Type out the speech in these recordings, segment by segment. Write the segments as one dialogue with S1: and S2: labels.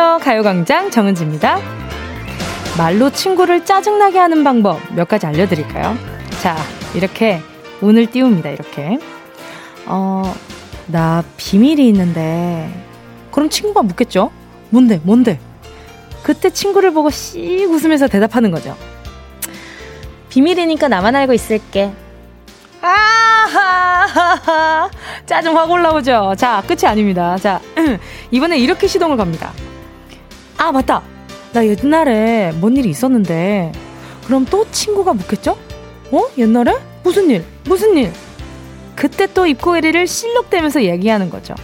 S1: 안녕하세요. 가요광장 정은지입니다. 말로 친구를 짜증나게 하는 방법 몇 가지 알려드릴까요? 자, 이렇게 운을 띄웁니다. 이렇게. 어, 나 비밀이 있는데. 그럼 친구가 묻겠죠? 뭔데, 뭔데? 그때 친구를 보고 씩 웃으면서 대답하는 거죠. 비밀이니까 나만 알고 있을게. 아하하하. 짜증 확 올라오죠. 자, 끝이 아닙니다. 자, 이번에 이렇게 시동을 겁니다. 아, 맞다. 나 옛날에 뭔 일이 있었는데. 그럼 또 친구가 묻겠죠? 어? 옛날에? 무슨 일? 무슨 일? 그때 또 입꼬리를 실룩대면서 얘기하는 거죠.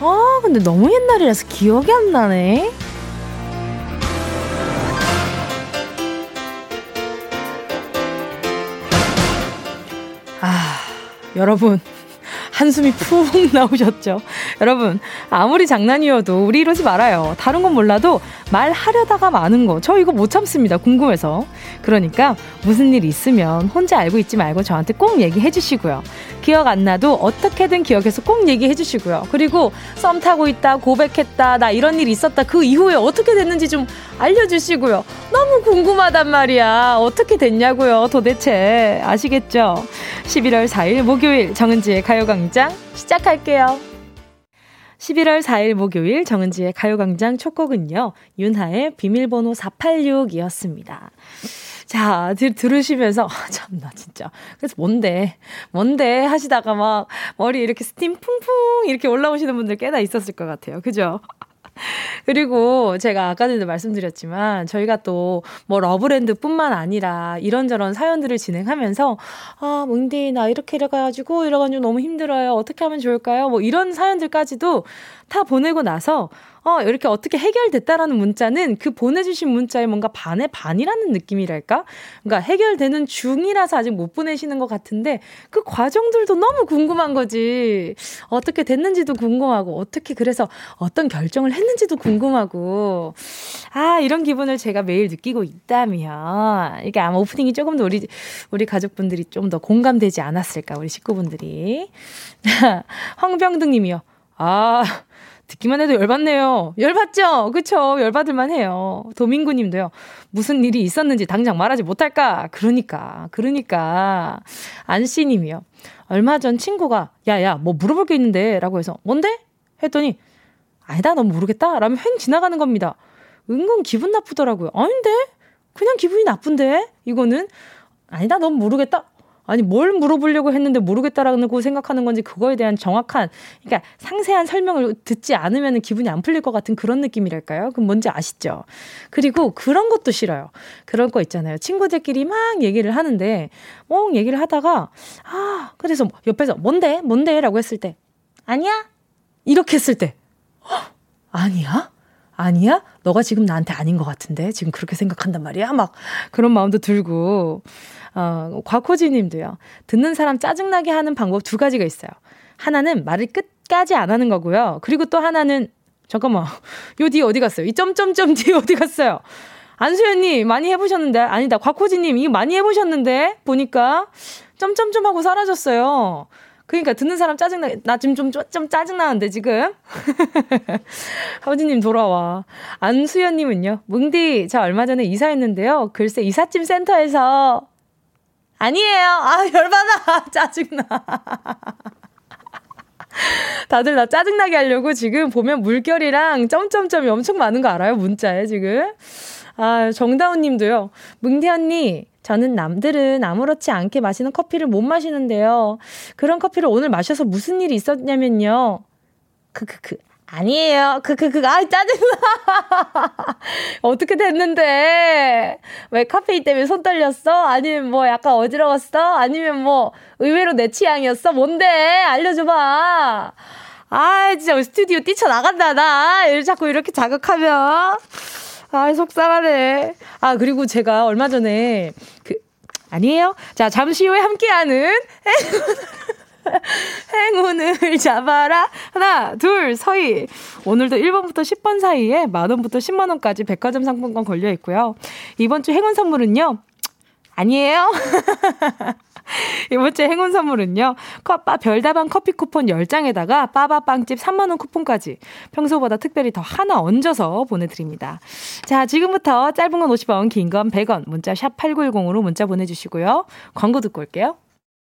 S1: 아, 근데 너무 옛날이라서 기억이 안 나네. 아, 여러분. 한숨이 푹 나오셨죠? 여러분, 아무리 장난이어도 우리 이러지 말아요. 다른 건 몰라도 말하려다가 많은 거. 저 이거 못 참습니다. 궁금해서. 그러니까 무슨 일 있으면 혼자 알고 있지 말고 저한테 꼭 얘기해 주시고요. 기억 안 나도 어떻게든 기억해서 꼭 얘기해 주시고요. 그리고 썸 타고 있다, 고백했다, 나 이런 일 있었다, 그 이후에 어떻게 됐는지 좀 알려주시고요. 너무 궁금하단 말이야. 어떻게 됐냐고요, 도대체. 아시겠죠? 11월 4일 목요일 정은지의 가요광장 시작할게요. 11월 4일 목요일 정은지의 가요광장 첫 곡은요, 윤하의 비밀번호 486이었습니다. 자, 들, 들으시면서, 아, 참나, 진짜. 그래서 뭔데, 뭔데 하시다가 막 머리 이렇게 스팀 풍풍 이렇게 올라오시는 분들 꽤나 있었을 것 같아요. 그죠? 그리고 제가 아까 전에도 말씀드렸지만 저희가 또 뭐 러브랜드 뿐만 아니라 이런저런 사연들을 진행하면서 아, 뭉디 나 이렇게 이래가지고 이래가지고 너무 힘들어요. 어떻게 하면 좋을까요? 뭐 이런 사연들까지도 다 보내고 나서 어, 이렇게 어떻게 해결됐다라는 문자는 그 보내주신 문자에 뭔가 반의 반이라는 느낌이랄까? 그러니까 해결되는 중이라서 아직 못 보내시는 것 같은데 그 과정들도 너무 궁금한 거지. 어떻게 됐는지도 궁금하고, 어떻게 그래서 어떤 결정을 했는지도 궁금하고. 아, 이런 기분을 제가 매일 느끼고 있다면, 이게 아마 오프닝이 조금 더 우리, 우리 가족분들이 좀 더 공감되지 않았을까, 우리 식구분들이. 황병등 님이요. 아, 듣기만 해도 열받네요. 열받죠? 그쵸? 열받을만 해요. 도민구 님도요. 무슨 일이 있었는지 당장 말하지 못할까? 그러니까, 그러니까. 안씨 님이요. 얼마 전 친구가, 야, 야, 뭐 물어볼 게 있는데? 라고 해서, 뭔데? 했더니, 아니다, 넌 모르겠다? 라면 횡 지나가는 겁니다. 은근 기분 나쁘더라고요. 아닌데? 그냥 기분이 나쁜데? 이거는? 아니다, 넌 모르겠다? 아니 뭘 물어보려고 했는데 모르겠다라고 생각하는 건지 그거에 대한 정확한 그러니까 상세한 설명을 듣지 않으면 기분이 안 풀릴 것 같은 그런 느낌이랄까요? 그럼 뭔지 아시죠? 그리고 그런 것도 싫어요. 그런 거 있잖아요. 친구들끼리 막 얘기를 하는데 뭐 얘기를 하다가 아 그래서 옆에서 뭔데 뭔데라고 했을 때 아니야 이렇게 했을 때 아니야? 아니야? 너가 지금 나한테 아닌 것 같은데? 지금 그렇게 생각한단 말이야? 막 그런 마음도 들고. 어, 곽호지 님도요. 듣는 사람 짜증나게 하는 방법 두 가지가 있어요. 하나는 말을 끝까지 안 하는 거고요. 그리고 또 하나는, 잠깐만. 요 뒤에 어디 갔어요? 이 점점점 뒤에 어디 갔어요? 안수현님, 많이 해보셨는데? 아니다. 곽호지님, 이거 많이 해보셨는데? 보니까. 점점점 하고 사라졌어요. 그러니까 듣는 사람 짜증나, 나 지금 좀, 좀 짜증나는데, 지금. 하우지님 돌아와. 안수현님은요, 뭉디, 저 얼마 전에 이사했는데요. 글쎄, 이삿짐 센터에서 아니에요. 아, 열받아. 짜증나. 다들 나 짜증나게 하려고 지금 보면 물결이랑 점점점이 엄청 많은 거 알아요? 문자에 지금. 아, 정다운 님도요. 뭉디 언니, 저는 남들은 아무렇지 않게 마시는 커피를 못 마시는데요. 그런 커피를 오늘 마셔서 무슨 일이 있었냐면요. 크크크. 아니에요. 그, 그, 그, 아, 짜증나. 어떻게 됐는데? 왜 카페인 때문에 손 떨렸어? 아니면 뭐 약간 어지러웠어? 아니면 뭐 의외로 내 취향이었어? 뭔데? 알려줘봐. 아, 진짜 스튜디오 뛰쳐나간다, 나. 자꾸 이렇게 자극하면. 아, 속상하네. 아, 그리고 제가 얼마 전에 그, 아니에요? 자, 잠시 후에 함께하는 행운을 잡아라. 하나, 둘, 서희. 오늘도 1번부터 10번 사이에 만원부터 10만원까지 백화점 상품권 걸려 있고요. 이번 주 행운 선물은요. 아니에요. 이번째 행운 선물은요. 컵바 별다방 커피 쿠폰 10장에다가 빠바빵집 3만 원 쿠폰까지 평소보다 특별히 더 하나 얹어서 보내 드립니다. 자, 지금부터 짧은 건 50원, 긴 건 100원, 문자 샵 8910으로 문자 보내 주시고요. 광고 듣고 올게요.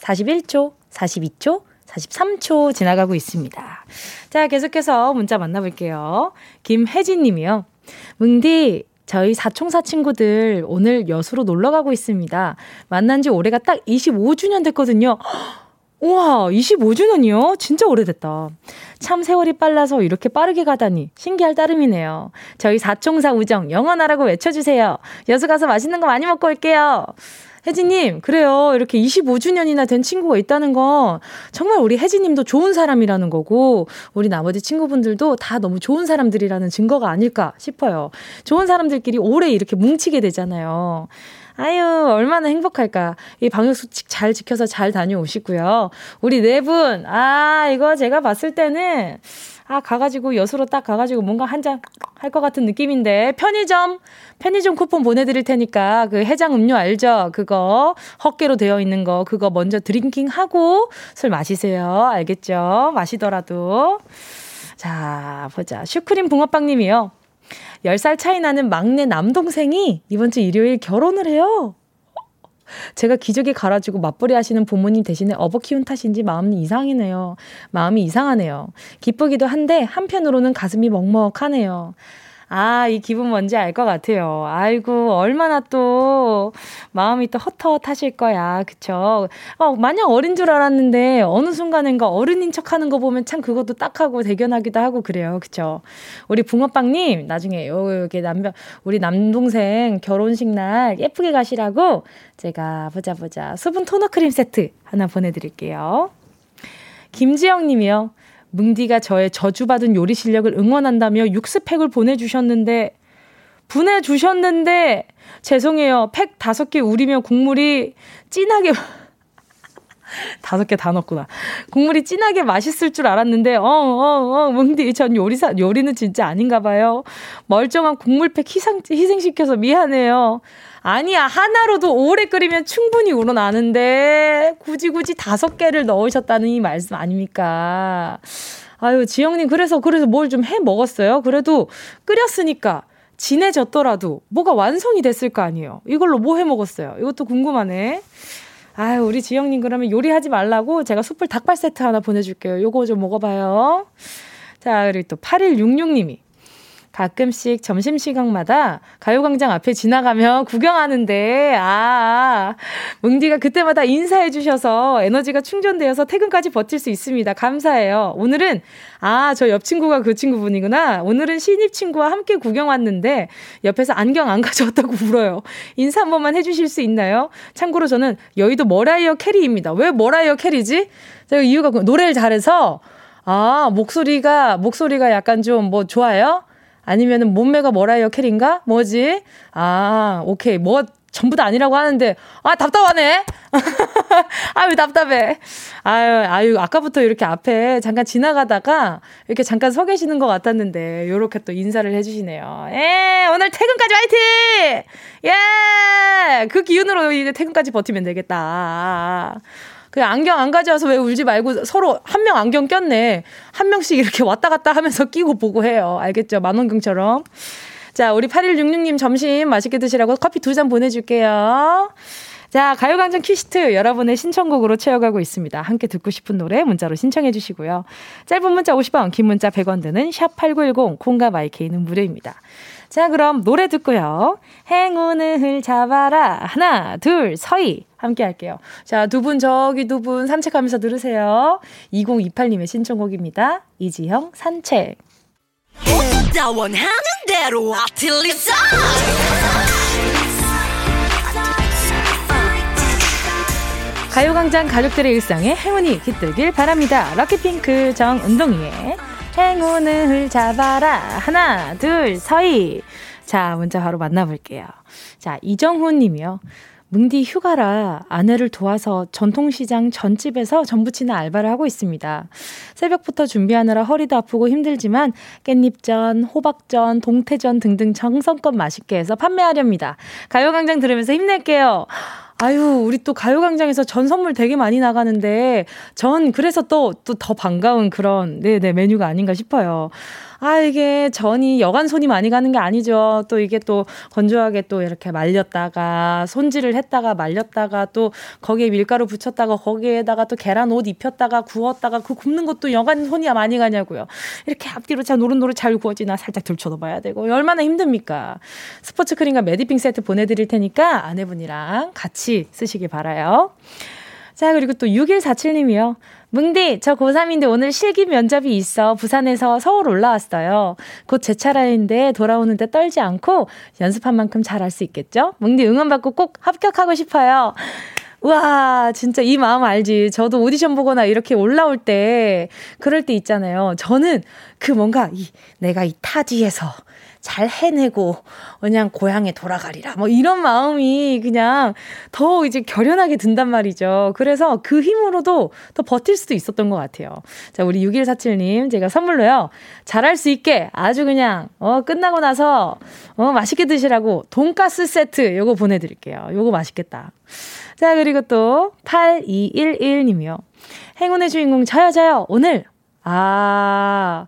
S1: 41초 42초 43초 지나가고 있습니다. 자 계속해서 문자 만나볼게요. 김혜진 님이요. 뭉디 저희 사총사 친구들 오늘 여수로 놀러 가고 있습니다. 만난 지 올해가 딱 25주년 됐거든요. 우와, 25주년이요? 진짜 오래됐다. 참 세월이 빨라서 이렇게 빠르게 가다니 신기할 따름이네요. 저희 사총사 우정 영원하라고 외쳐주세요. 여수 가서 맛있는 거 많이 먹고 올게요. 혜진님, 그래요. 이렇게 25주년이나 된 친구가 있다는 건 정말 우리 혜진님도 좋은 사람이라는 거고, 우리 나머지 친구분들도 다 너무 좋은 사람들이라는 증거가 아닐까 싶어요. 좋은 사람들끼리 오래 이렇게 뭉치게 되잖아요. 아유, 얼마나 행복할까. 이 방역수칙 잘 지켜서 잘 다녀오시고요. 우리 네 분, 아, 이거 제가 봤을 때는, 아, 가가지고 여수로 딱 가가지고 뭔가 한 잔 할 것 같은 느낌인데, 편의점, 편의점 쿠폰 보내드릴 테니까, 그 해장 음료 알죠? 그거, 헛개로 되어 있는 거, 그거 먼저 drinking 하고 술 마시세요. 알겠죠? 마시더라도. 자, 보자. 슈크림 붕어빵 님이요. 10살 차이 나는 막내 남동생이 이번 주 일요일 결혼을 해요. 제가 기저귀 갈아주고 맞벌이 하시는 부모님 대신에 업어 키운 탓인지 마음이 이상하네요. 마음이 이상하네요. 기쁘기도 한데 한편으로는 가슴이 먹먹하네요. 아, 이 기분 뭔지 알 것 같아요. 아이고, 얼마나 또 마음이 또 헛헛하실 거야. 그쵸? 어, 마냥 어린 줄 알았는데 어느 순간인가 어른인 척 하는 거 보면 참 그것도 딱하고 대견하기도 하고 그래요. 그쵸? 우리 붕어빵님, 나중에 요, 여기 남편, 우리 남동생 결혼식 날 예쁘게 가시라고 제가 보자 보자. 수분 토너 크림 세트 하나 보내드릴게요. 김지영 님이요. 뭉디가 저의 저주받은 요리 실력을 응원한다며 육스팩을 보내주셨는데, 보내주셨는데, 죄송해요. 팩 다섯 개 우리며 국물이 진하게, 다섯 개 다 넣었구나. 국물이 진하게 맛있을 줄 알았는데, 어, 어, 어, 뭉디, 전 요리사, 요리는 진짜 아닌가 봐요. 멀쩡한 국물팩 희생, 희생시켜서 미안해요. 아니야, 하나로도 오래 끓이면 충분히 우러나는데, 굳이 굳이 다섯 개를 넣으셨다는 이 말씀 아닙니까? 아유, 지영님, 그래서, 그래서 뭘 좀 해 먹었어요? 그래도 끓였으니까 진해졌더라도 뭐가 완성이 됐을 거 아니에요? 이걸로 뭐 해 먹었어요? 이것도 궁금하네. 아유, 우리 지영님 그러면 요리하지 말라고 제가 숯불 닭발 세트 하나 보내줄게요. 요거 좀 먹어봐요. 자, 그리고 또 8166님이 가끔씩 점심시간마다 가요광장 앞에 지나가며 구경하는데, 아, 뭉디가 그때마다 인사해주셔서 에너지가 충전되어서 퇴근까지 버틸 수 있습니다. 감사해요. 오늘은, 아, 저 옆 친구가 그 친구분이구나. 오늘은 신입 친구와 함께 구경 왔는데, 옆에서 안경 안 가져왔다고 울어요. 인사 한 번만 해주실 수 있나요? 참고로 저는 여의도 머라이어 캐리입니다. 왜 머라이어 캐리지? 제가 이유가 그 노래를 잘해서, 아, 목소리가, 목소리가 약간 좀 뭐 좋아요? 아니면은 몸매가 머라이어 캐린가? 뭐지? 아, 오케이. 뭐 전부 다 아니라고 하는데 아 답답하네. 아유 답답해. 아유 아유 아까부터 이렇게 앞에 잠깐 지나가다가 이렇게 잠깐 서 계시는 것 같았는데 요렇게 또 인사를 해주시네요. 예 오늘 퇴근까지 화이팅. 예그 기운으로 이제 퇴근까지 버티면 되겠다. 그 안경 안 가져와서 왜 울지 말고 서로 한 명 안경 꼈네. 한 명씩 이렇게 왔다 갔다 하면서 끼고 보고 해요. 알겠죠? 만원경처럼. 자, 우리 8166님 점심 맛있게 드시라고 커피 두 잔 보내줄게요. 자, 가요광장 퀴시트 여러분의 신청곡으로 채워가고 있습니다. 함께 듣고 싶은 노래 문자로 신청해 주시고요. 짧은 문자 50원, 긴 문자 100원 드는 샵8910, 콩과 마이케이는 무료입니다. 자, 그럼 노래 듣고요. 행운을 잡아라. 하나, 둘, 서희. 함께 할게요. 자, 두 분, 저기 두 분 산책하면서 들으세요. 2028님의 신청곡입니다. 이지형 산책. 가요광장 가족들의 일상에 행운이 깃들길 바랍니다. 럭키핑크 정은동이의 행운을 잡아라. 하나, 둘, 서희. 자, 문자 바로 만나볼게요. 자, 이정훈 님이요. 뭉디 휴가라 아내를 도와서 전통시장 전집에서 전부치는 알바를 하고 있습니다. 새벽부터 준비하느라 허리도 아프고 힘들지만 깻잎전, 호박전, 동태전 등등 정성껏 맛있게 해서 판매하렵니다. 가요광장 들으면서 힘낼게요. 아유, 우리 또 가요광장에서 전 선물 되게 많이 나가는데, 전 그래서 또, 또 더 반가운 그런, 네네, 네, 메뉴가 아닌가 싶어요. 아, 이게 전이 여간 손이 많이 가는 게 아니죠. 또 이게 또 건조하게 또 이렇게 말렸다가 손질을 했다가 말렸다가 또 거기에 밀가루 붙였다가 거기에다가 또 계란 옷 입혔다가 구웠다가 그 굽는 것도 여간 손이 많이 가냐고요. 이렇게 앞뒤로 잘 노릇노릇 잘 구워지나 살짝 들춰도 봐야 되고 얼마나 힘듭니까? 스포츠 크림과 메디핑 세트 보내드릴 테니까 아내분이랑 같이 쓰시길 바라요. 자, 그리고 또 6147님이요. 뭉디, 저 고3인데 오늘 실기 면접이 있어 부산에서 서울 올라왔어요. 곧 제 차례인데 돌아오는데 떨지 않고 연습한 만큼 잘할 수 있겠죠? 뭉디 응원받고 꼭 합격하고 싶어요. 와, 진짜 이 마음 알지. 저도 오디션 보거나 이렇게 올라올 때, 그럴 때 있잖아요. 저는 그 뭔가, 이, 내가 이 타지에서 잘 해내고 그냥 고향에 돌아가리라. 뭐 이런 마음이 그냥 더 이제 결연하게 든단 말이죠. 그래서 그 힘으로도 더 버틸 수도 있었던 것 같아요. 자, 우리 6147님, 제가 선물로요. 잘할 수 있게 아주 그냥, 어, 끝나고 나서, 어, 맛있게 드시라고 돈가스 세트 요거 보내 드릴게요. 요거 맛있겠다. 자, 그리고 또 8211님이요. 행운의 주인공 저요, 저요. 오늘, 아,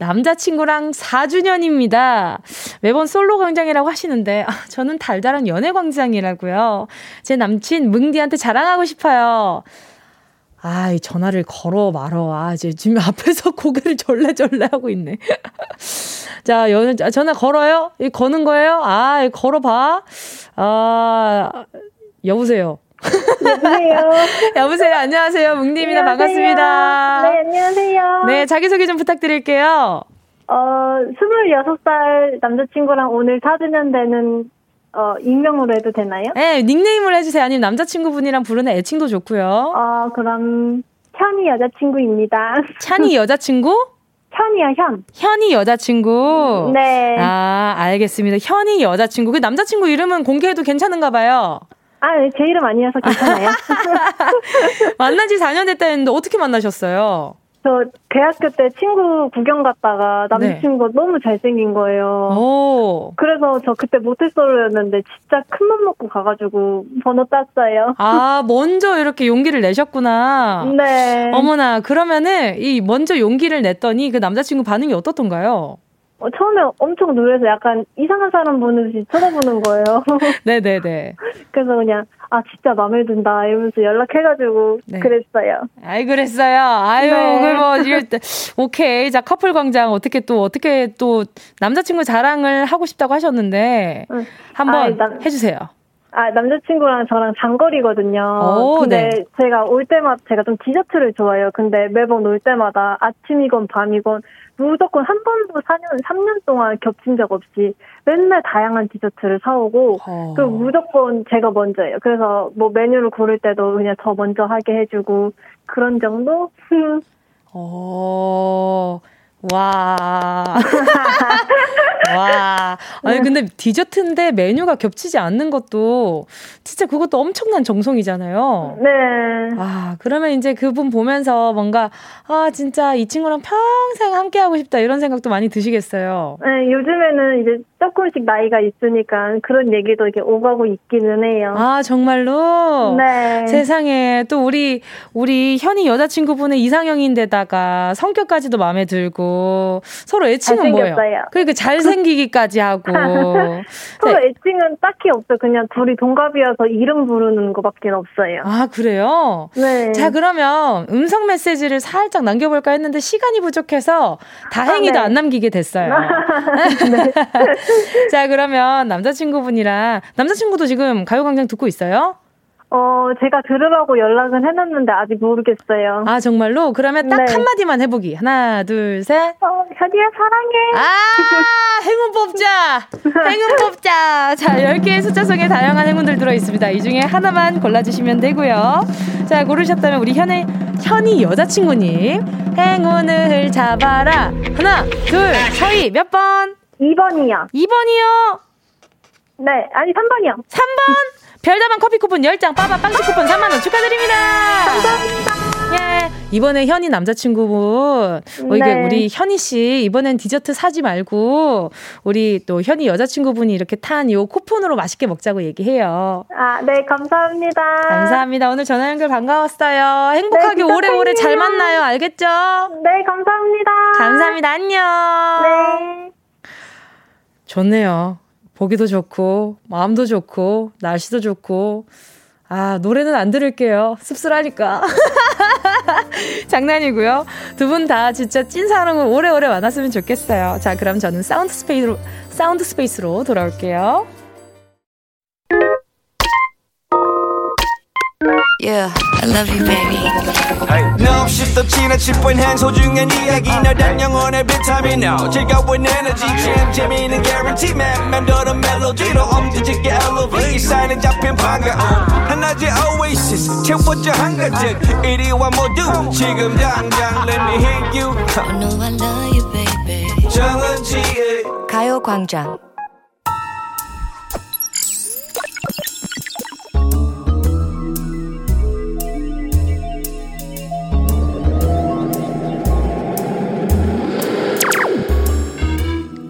S1: 남자친구랑 4주년입니다. 매번 솔로 광장이라고 하시는데, 아, 저는 달달한 연애 광장이라고요. 제 남친 뭉디한테 자랑하고 싶어요. 아, 이 전화를 걸어 말어. 아, 이제 지금 앞에서 고개를 절레절레 하고 있네. 자, 연, 전화 걸어요? 이 거는 거예요? 아, 걸어봐. 아, 여보세요.
S2: 여보세요.
S1: 여보세요. 안녕하세요. 뭉디입니다. 반갑습니다.
S2: 네, 안녕하세요.
S1: 네, 자기소개 좀 부탁드릴게요.
S2: 어, 26살 남자친구랑 오늘 4주년 되는 어, 익명으로 해도 되나요?
S1: 네, 닉네임을 해주세요. 아니면 남자친구분이랑 부르는 애칭도 좋고요.
S2: 어, 그럼 현이 여자친구입니다.
S1: 찬이 여자친구?
S2: 현이야, 현.
S1: 현이 여자친구?
S2: 네.
S1: 아, 알겠습니다. 현이 여자친구. 그 남자친구 이름은 공개해도 괜찮은가 봐요.
S2: 아, 네, 제 이름 아니어서 괜찮아요.
S1: 만난 지 4년 됐다 했는데 어떻게 만나셨어요?
S2: 저 대학교 때 친구 구경 갔다가 남자친구가 네. 너무 잘생긴 거예요. 오. 그래서 저 그때 모태솔로였는데 진짜 큰맘 먹고 가가지고 번호 땄어요.
S1: 아 먼저 이렇게 용기를 내셨구나.
S2: 네.
S1: 어머나 그러면은 이 먼저 용기를 냈더니 그 남자친구 반응이 어떻던가요?
S2: 어, 처음에 엄청 놀래서 약간 이상한 사람 보는지 쳐다보는 거예요.
S1: 네네네.
S2: 그래서 그냥, 아, 진짜 마음에 든다. 이러면서 연락해가지고 네. 그랬어요.
S1: 아이, 그랬어요. 아유, 네. 뭐, 이럴 때, 오케이. 자, 커플 광장 어떻게 또, 어떻게 또, 남자친구 자랑을 하고 싶다고 하셨는데, 응. 한번 아, 남... 해주세요.
S2: 아, 남자친구랑 저랑 장거리거든요. 오, 근데 네. 제가 올 때마다, 제가 좀 디저트를 좋아해요. 근데 매번 올 때마다 아침이건 밤이건 무조건 한 번도 4년, 3년 동안 겹친 적 없이 맨날 다양한 디저트를 사오고, 어. 그 무조건 제가 먼저예요. 그래서 뭐 메뉴를 고를 때도 그냥 저 먼저 하게 해주고, 그런 정도?
S1: 어, 와. 와. 아니, 네. 근데 디저트인데 메뉴가 겹치지 않는 것도 진짜 그것도 엄청난 정성이잖아요.
S2: 네.
S1: 아, 그러면 이제 그분 보면서 뭔가, 아, 진짜 이 친구랑 평생 함께하고 싶다 이런 생각도 많이 드시겠어요.
S2: 네, 요즘에는 이제 조금씩 나이가 있으니까 그런 얘기도 이렇게 오가고 있기는 해요.
S1: 아, 정말로?
S2: 네.
S1: 세상에 또 우리, 우리 현이 여자친구분의 이상형인데다가 성격까지도 마음에 들고 서로 애칭은 뭐예요? 그러니까 잘생기기까지 하고.
S2: 서로 네. 애칭은 딱히 없어요. 그냥 둘이 동갑이어서 이름 부르는 것밖에 없어요.
S1: 아, 그래요?
S2: 네.
S1: 자, 그러면 음성 메시지를 살짝 남겨볼까 했는데 시간이 부족해서 다행히도 아, 네. 안 남기게 됐어요. 네. 자, 그러면 남자친구분이랑, 남자친구도 지금 가요광장 듣고 있어요?
S2: 어, 제가 들으라고 연락은 해놨는데 아직 모르겠어요.
S1: 아, 정말로? 그러면 딱 네. 한마디만 해보기. 하나, 둘, 셋.
S2: 어, 현이야, 사랑해.
S1: 아, 행운 뽑자! 행운 뽑자! 자, 10개의 숫자 속에 다양한 행운들 들어있습니다. 이 중에 하나만 골라주시면 되고요. 자, 고르셨다면 우리 현의, 현이 여자친구님. 행운을 잡아라. 하나, 둘, 서희, 몇 번?
S2: 2번이요.
S1: 2번이요?
S2: 네, 아니, 3번이요.
S1: 3번? 별다방 커피 쿠폰 10장, 빠바 빵식 쿠폰 3만원 축하드립니다.
S2: 감사합니다.
S1: 예. 이번에 현이 남자친구분, 어, 이게 네. 우리 현이 씨, 이번엔 디저트 사지 말고, 우리 또 현이 여자친구분이 이렇게 탄 요 쿠폰으로 맛있게 먹자고 얘기해요.
S2: 아, 네, 감사합니다.
S1: 감사합니다. 오늘 전화 연결 반가웠어요. 행복하게 네, 오래오래 잘 만나요. 알겠죠?
S2: 네, 감사합니다.
S1: 감사합니다. 안녕. 네. 좋네요. 보기도 좋고, 마음도 좋고, 날씨도 좋고, 아, 노래는 안 들을게요. 씁쓸하니까. 장난이고요. 두 분 다 진짜 찐 사랑을 오래오래 만났으면 좋겠어요. 자, 그럼 저는 사운드 스페이스로, 사운드 스페이스로 돌아올게요. Yeah, I love you, baby. No, she's the 지나칠 뻔한 소중한 이야기 너란 영혼의 비타민 O 즐거운 에너지 참 재미있는 guarantee man 맘대로 멜로디로 엄지짓게 elevate 사인에 잡힌 반가움 하나의 oasis 채워져 한가득 이리와 모두 지금 당장 let me hit you I know I love you, baby. 정은지의 가요광장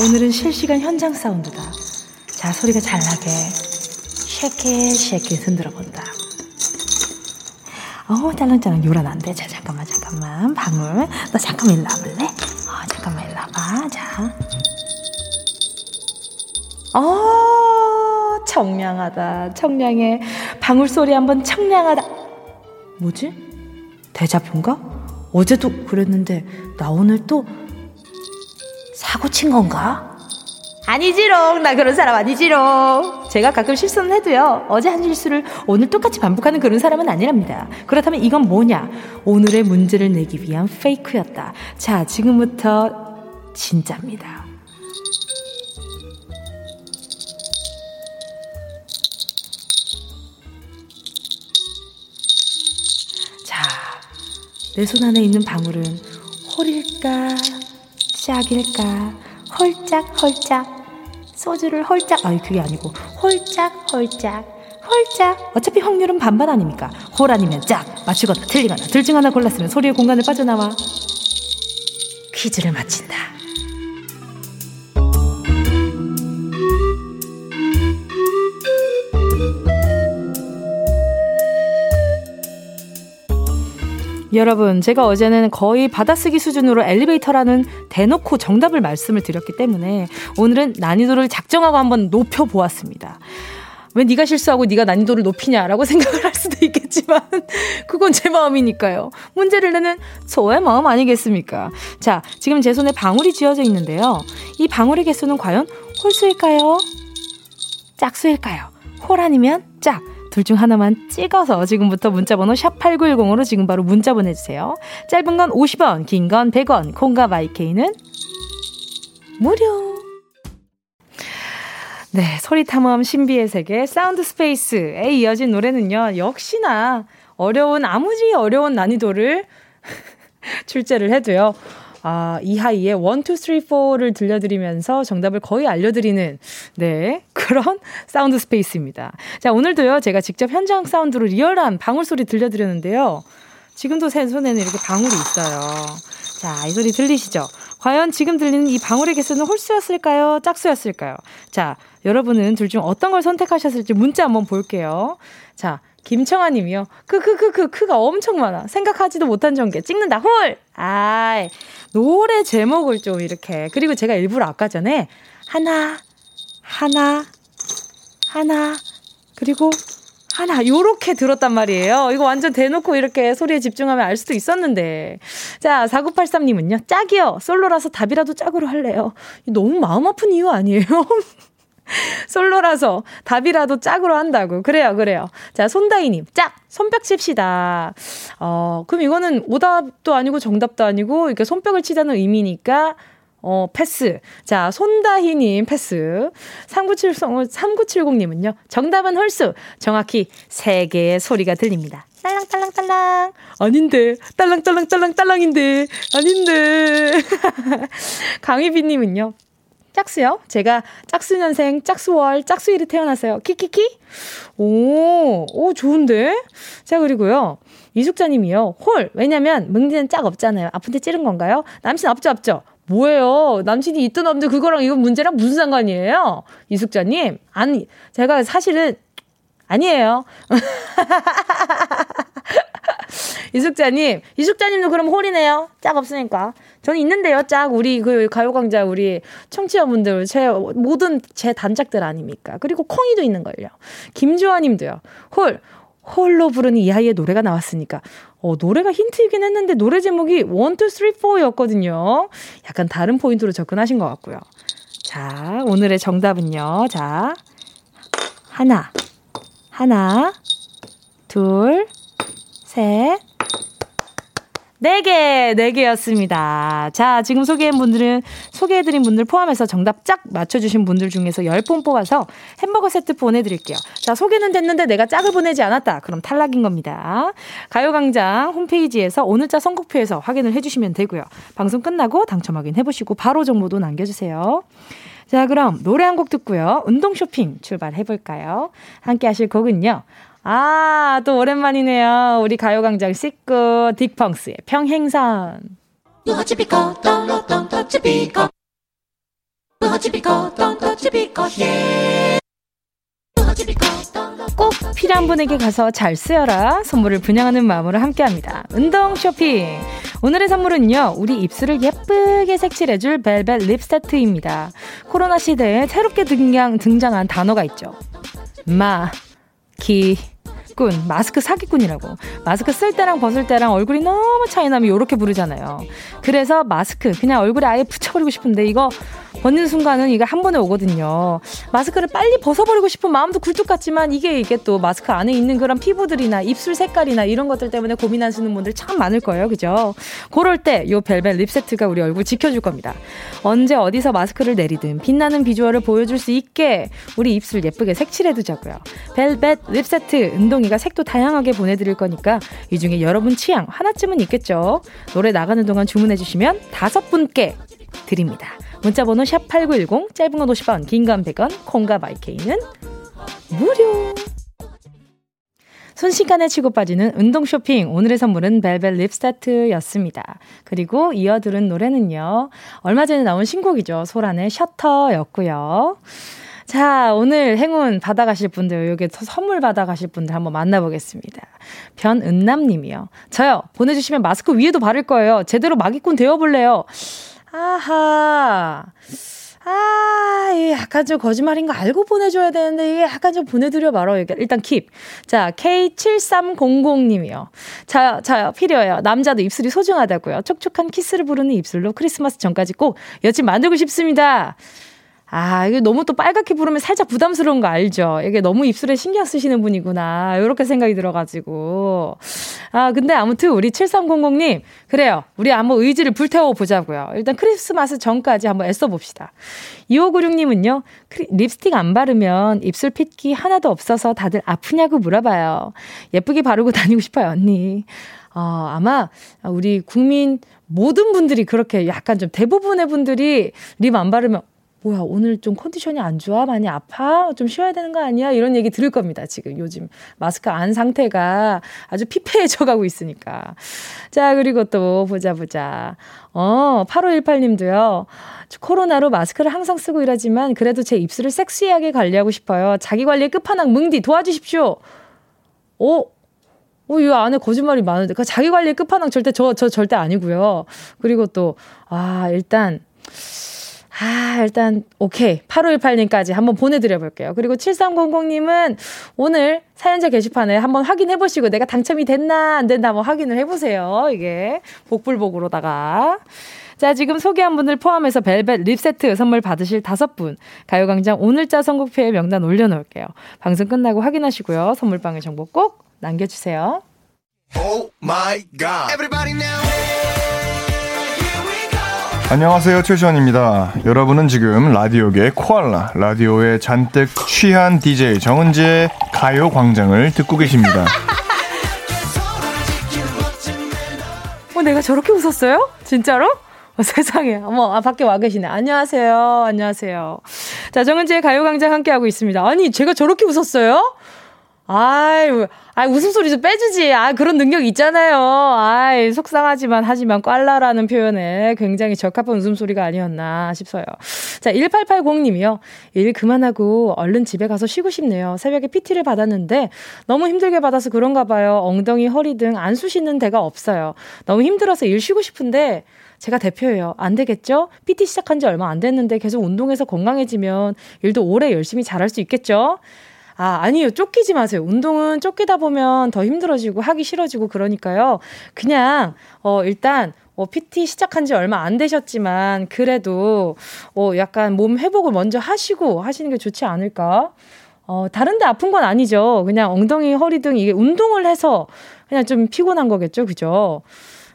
S1: 오늘은 실시간 현장 사운드다. 자, 소리가 잘 나게. 쉐킷, 쉐킷 흔들어 본다. 어, 짤랑짤랑 요란 안 돼. 자, 잠깐만, 잠깐만. 방울. 너 잠깐만 일로 와볼래? 어, 잠깐만 일로 와봐. 자. 어, 청량하다. 청량해. 방울 소리 한번 청량하다. 뭐지? 대자본가? 어제도 그랬는데, 나 오늘 또 사고 친 건가? 아니지롱. 나 그런 사람 아니지롱. 제가 가끔 실수는 해도요. 어제 한 실수를 오늘 똑같이 반복하는 그런 사람은 아니랍니다. 그렇다면 이건 뭐냐? 오늘의 문제를 내기 위한 페이크였다. 자, 지금부터 진짜입니다. 자, 내 손 안에 있는 방울은 홀일까? 짝일까? 홀짝홀짝. 소주를 홀짝, 아니, 그게 아니고, 홀짝홀짝. 홀짝. 어차피 확률은 반반 아닙니까? 홀 아니면 짝. 맞추거나 틀리거나 둘 중 하나 골랐으면 소리의 공간을 빠져나와. 퀴즈를 마친다. 여러분, 제가 어제는 거의 받아쓰기 수준으로 엘리베이터라는 대놓고 정답을 말씀을 드렸기 때문에 오늘은 난이도를 작정하고 한번 높여 보았습니다. 왜 네가 실수하고 네가 난이도를 높이냐라고 생각을 할 수도 있겠지만 그건 제 마음이니까요. 문제를 내는 저의 마음 아니겠습니까? 자, 지금 제 손에 방울이 쥐어져 있는데요. 이 방울의 개수는 과연 홀수일까요? 짝수일까요? 홀 아니면 짝. 둘 중 하나만 찍어서 지금부터 문자번호 샵8910으로 지금 바로 문자 보내주세요. 짧은 건 50원, 긴 건 100원, 콩과 마이케이는 무료. 네, 소리 탐험 신비의 세계 사운드 스페이스에 이어진 노래는요. 역시나 어려운 아무리 어려운 난이도를 출제를 해도요. 아, 이하이의 1, 2, 3, 4를 들려드리면서 정답을 거의 알려드리는, 네, 그런 사운드 스페이스입니다. 자, 오늘도요, 제가 직접 현장 사운드로 리얼한 방울 소리 들려드렸는데요. 지금도 제 손에는 이렇게 방울이 있어요. 자, 이 소리 들리시죠? 과연 지금 들리는 이 방울의 개수는 홀수였을까요? 짝수였을까요? 자, 여러분은 둘 중 어떤 걸 선택하셨을지 문자 한번 볼게요. 자, 김청아 님이요. 크, 크, 크, 크, 크가 엄청 많아. 생각하지도 못한 전개. 찍는다. 홀! 아이, 노래 제목을 좀 이렇게. 그리고 제가 일부러 아까 전에 하나, 하나, 하나, 그리고 하나 요렇게 들었단 말이에요. 이거 완전 대놓고 이렇게 소리에 집중하면 알 수도 있었는데. 자, 4983님은요. 짝이요. 솔로라서 답이라도 짝으로 할래요. 너무 마음 아픈 이유 아니에요? 솔로라서 답이라도 짝으로 한다고. 그래요, 그래요. 자, 손다희님, 짝! 손뼉 칩시다. 어, 그럼 이거는 오답도 아니고 정답도 아니고, 이렇게 손뼉을 치자는 의미니까, 어, 패스. 자, 손다희님 패스. 3970, 3970님은요, 정답은 홀수. 정확히 3개의 소리가 들립니다. 딸랑딸랑딸랑. 아닌데. 딸랑딸랑딸랑딸랑인데. 아닌데. 강희빈님은요, 짝수요? 제가 짝수년생, 짝수월, 짝수일이 태어났어요. 키키키? 오, 오, 좋은데? 자, 그리고요. 이숙자님이요. 홀. 왜냐면, 뭉디는 짝 없잖아요. 아픈데 찌른 건가요? 남친 없죠, 없죠? 뭐예요? 남친이 있든 없든 그거랑 이건 문제랑 무슨 상관이에요? 이숙자님. 아니, 제가 사실은, 아니에요. 이숙자님, 이숙자님도 그럼 홀이네요. 짝 없으니까. 저는 있는데요, 짝. 우리 그 가요광자 우리 청취자분들, 제 모든 제 단짝들 아닙니까? 그리고 콩이도 있는 걸요. 김주환님도요. 홀. 홀로 부르는 이 아이의 노래가 나왔으니까. 어, 노래가 힌트이긴 했는데 노래 제목이 1, 2, 3, 4였거든요. 약간 다른 포인트로 접근하신 것 같고요. 자, 오늘의 정답은요. 자, 하나, 하나, 둘, 셋, 네 개, 네 개였습니다. 자, 지금 소개한 분들은, 소개해드린 분들 포함해서 정답 짝 맞춰주신 분들 중에서 10분 뽑아서 햄버거 세트 보내드릴게요. 자, 소개는 됐는데 내가 짝을 보내지 않았다. 그럼 탈락인 겁니다. 가요광장 홈페이지에서 오늘 자 선곡표에서 확인을 해주시면 되고요. 방송 끝나고 당첨 확인해보시고 바로 정보도 남겨주세요. 자, 그럼 노래 한 곡 듣고요. 운동 쇼핑 출발해볼까요? 함께 하실 곡은요. 아, 또 오랜만이네요. 우리 가요광장 식구 딕펑스의 평행선. 꼭 필요한 분에게 가서 잘 쓰여라 선물을 분양하는 마음으로 함께합니다. 운동 쇼핑 오늘의 선물은요 우리 입술을 예쁘게 색칠해줄 벨벳 립 세트입니다. 코로나 시대에 새롭게 등장, 등장한 단어가 있죠. 마, 기, 꾼, 마스크 사기꾼이라고. 마스크 쓸 때랑 벗을 때랑 얼굴이 너무 차이 나면 이렇게 부르잖아요. 그래서 마스크 그냥 얼굴에 아예 붙여버리고 싶은데 이거 벗는 순간은 이게 한 번에 오거든요. 마스크를 빨리 벗어버리고 싶은 마음도 굴뚝 같지만 이게 이게 또 마스크 안에 있는 그런 피부들이나 입술 색깔이나 이런 것들 때문에 고민하시는 분들 참 많을 거예요. 그죠? 그럴 때 요 벨벳 lip 세트가 우리 얼굴 지켜줄 겁니다. 언제 어디서 마스크를 내리든 빛나는 비주얼을 보여줄 수 있게 우리 입술 예쁘게 색칠해두자고요. 벨벳 lip 세트 은동 이가 색도 다양하게 보내드릴 거니까 이 중에 여러분 취향 하나쯤은 있겠죠. 노래 나가는 동안 주문해주시면 다섯 분께 드립니다. 문자번호 샵 8910, 짧은 건 50원, 긴 건 100원, 콩과 마이케이는 무료. 순식간에 치고 빠지는 운동 쇼핑. 오늘의 선물은 벨벳 립스타트였습니다. 그리고 이어 들은 노래는요. 얼마 전에 나온 신곡이죠. 소란의 셔터였고요. 자, 오늘 행운 받아가실 분들, 여기 선물 받아가실 분들 한번 만나보겠습니다. 변은남 님이요. 저요, 보내주시면 마스크 위에도 바를 거예요. 제대로 마기꾼 되어볼래요. 아하. 아, 이게 약간 좀 거짓말인 거 알고 보내줘야 되는데, 이게 약간 좀 보내드려 말어. 일단 킵. 자, K7300님이요. 자, 자, 필요해요. 남자도 입술이 소중하다고요. 촉촉한 키스를 부르는 입술로 크리스마스 전까지 꼭 여친 만들고 싶습니다. 아, 이게 너무 또 빨갛게 부르면 살짝 부담스러운 거 알죠? 이게 너무 입술에 신경 쓰시는 분이구나. 이렇게 생각이 들어가지고. 아, 근데 아무튼 우리 7300님, 그래요. 우리 한번 의지를 불태워 보자고요. 일단 크리스마스 전까지 한번 애써 봅시다. 2596님은요, 립스틱 안 바르면 입술 핏기 하나도 없어서 다들 아프냐고 물어봐요. 예쁘게 바르고 다니고 싶어요, 언니. 어, 아마 우리 국민 모든 분들이 그렇게 약간 좀 대부분의 분들이 립 안 바르면 뭐야, 오늘 좀 컨디션이 안 좋아? 많이 아파? 좀 쉬어야 되는 거 아니야? 이런 얘기 들을 겁니다, 지금 요즘. 마스크 안 상태가 아주 피폐해져 가고 있으니까. 자, 그리고 또 보자, 보자. 어, 8518님도요. 코로나로 마스크를 항상 쓰고 일하지만 그래도 제 입술을 섹시하게 관리하고 싶어요. 자기 관리의 끝판왕 뭉디 도와주십시오. 오, 어, 이 안에 거짓말이 많은데. 그 자기 관리의 끝판왕 절대 저, 저 절대 아니고요. 그리고 또, 아, 일단, 아, 일단, 오케이. 8518님까지 한번 보내드려 볼게요. 그리고 7300님은 오늘 사연자 게시판에 한번 확인해 보시고 내가 당첨이 됐나, 안 됐나 한번 확인을 해 보세요. 이게 복불복으로다가. 자, 지금 소개한 분들 포함해서 벨벳 립 세트 선물 받으실 다섯 분. 가요광장 오늘자 선곡표에 명단 올려놓을게요. 방송 끝나고 확인하시고요. 선물방에 정보 꼭 남겨주세요. Oh
S3: 안녕하세요 최시원입니다. 여러분은 지금 라디오계 코알라 라디오에 잔뜩 취한 DJ 정은지의 가요광장을 듣고 계십니다.
S1: 어, 내가 저렇게 웃었어요? 진짜로? 어, 세상에. 어머, 아, 밖에 와 계시네. 안녕하세요. 안녕하세요. 자, 정은지의 가요광장 함께 하고 있습니다. 아니, 제가 저렇게 웃었어요? 아유, 아 웃음소리 좀 빼주지. 아, 그런 능력 있잖아요. 아이, 속상하지만 하지만 꽐라라는 표현에 굉장히 적합한 웃음소리가 아니었나 싶어요. 자, 1880님이요. 일 그만하고 얼른 집에 가서 쉬고 싶네요. 새벽에 PT를 받았는데 너무 힘들게 받아서 그런가 봐요. 엉덩이, 허리 등 안 쑤시는 데가 없어요. 너무 힘들어서 일 쉬고 싶은데 제가 대표예요. 안 되겠죠? PT 시작한 지 얼마 안 됐는데 계속 운동해서 건강해지면 일도 오래 열심히 잘할 수 있겠죠? 아, 아니요. 쫓기지 마세요. 운동은 쫓기다 보면 더 힘들어지고 하기 싫어지고 그러니까요. 그냥, 어, 일단, 어, PT 시작한 지 얼마 안 되셨지만, 그래도, 어, 약간 몸 회복을 먼저 하시고 하시는 게 좋지 않을까? 어, 다른데 아픈 건 아니죠. 그냥 엉덩이, 허리 등 이게 운동을 해서 그냥 좀 피곤한 거겠죠. 그죠?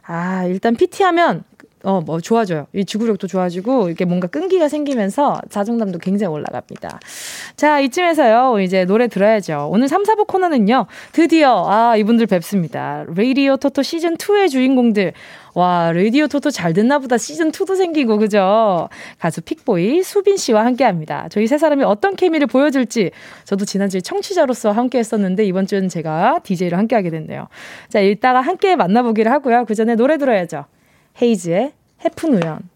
S1: 아, 일단 PT 하면 어, 뭐 좋아져요. 이 지구력도 좋아지고 이게 뭔가 끈기가 생기면서 자존감도 굉장히 올라갑니다. 자, 이쯤에서요. 이제 노래 들어야죠. 오늘 3, 4부 코너는요. 드디어 아, 이분들 뵙습니다. 레이디오 토토 시즌 2의 주인공들. 와, 레이디오 토토 잘 됐나 보다 시즌 2도 생기고 그죠? 가수 픽보이 수빈 씨와 함께 합니다. 저희 세 사람이 어떤 케미를 보여줄지 저도 지난주에 청취자로서 함께 했었는데 이번 주는 제가 DJ로 함께 하게 됐네요. 자, 이따가 함께 만나보기를 하고요. 그 전에 노래 들어야죠. 헤이즈의 해픈 우연.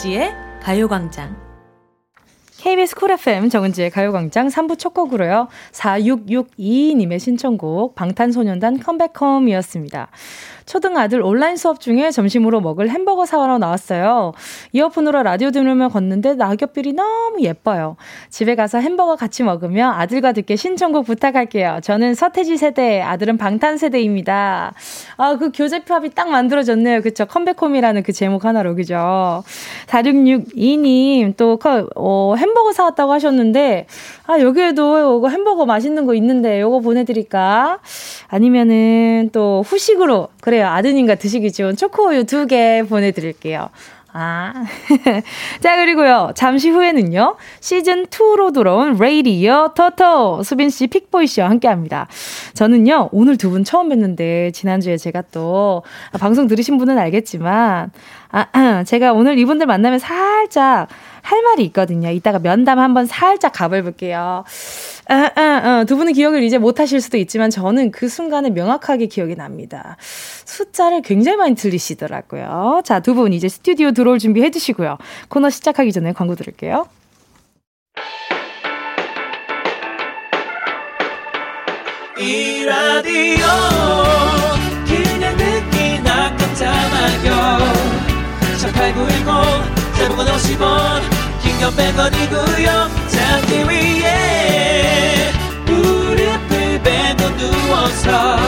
S1: 정은지의 가요광장. KBS 쿨 FM 정은지의 가요광장 3부 첫 곡으로요. 4662님의 신청곡 방탄소년단 Come Back Home이었습니다. 초등 아들 온라인 수업 중에 점심으로 먹을 햄버거 사러 나왔어요. 이어폰으로 라디오 들으며 걷는데 낙엽빛이 너무 예뻐요. 집에 가서 햄버거 같이 먹으며 아들과 듣게 신청곡 부탁할게요. 저는 서태지 세대, 아들은 방탄 세대입니다. 아, 그 교집합이 딱 만들어졌네요. 그쵸? Come Back Home이라는 그 제목 하나로, 그죠? 4662님, 또, 어, 햄버거 사왔다고 하셨는데, 아, 여기에도 이거 햄버거 맛있는 거 있는데, 요거 보내드릴까? 아니면은 또 후식으로, 그래, 그래요. 아드님과 드시기 좋은 초코우유 두 개 보내드릴게요. 아. 자, 그리고요. 잠시 후에는요. 시즌2로 돌아온 레이디어 터터 수빈씨, 픽보이씨와 함께 합니다. 저는요, 오늘 두 분 처음 뵀는데, 지난주에 제가 또, 아, 방송 들으신 분은 알겠지만, 아, 제가 오늘 이분들 만나면 살짝 할 말이 있거든요. 이따가 면담 한번 살짝 가볼게요. 아, 아, 아, 두 분은 기억을 이제 못 하실 수도 있지만 저는 그 순간에 명확하게 기억이 납니다. 숫자를 굉장히 많이 들리시더라고요. 자, 두 분 이제 스튜디오 들어올 준비 해주시고요. 코너 시작하기 전에 광고 들을게요. 이 라디오 그냥 듣기나 깜짝마요 18910 대목원 50원. 긴건 100원이고요 잠기 위에 무릎을 베고 누워서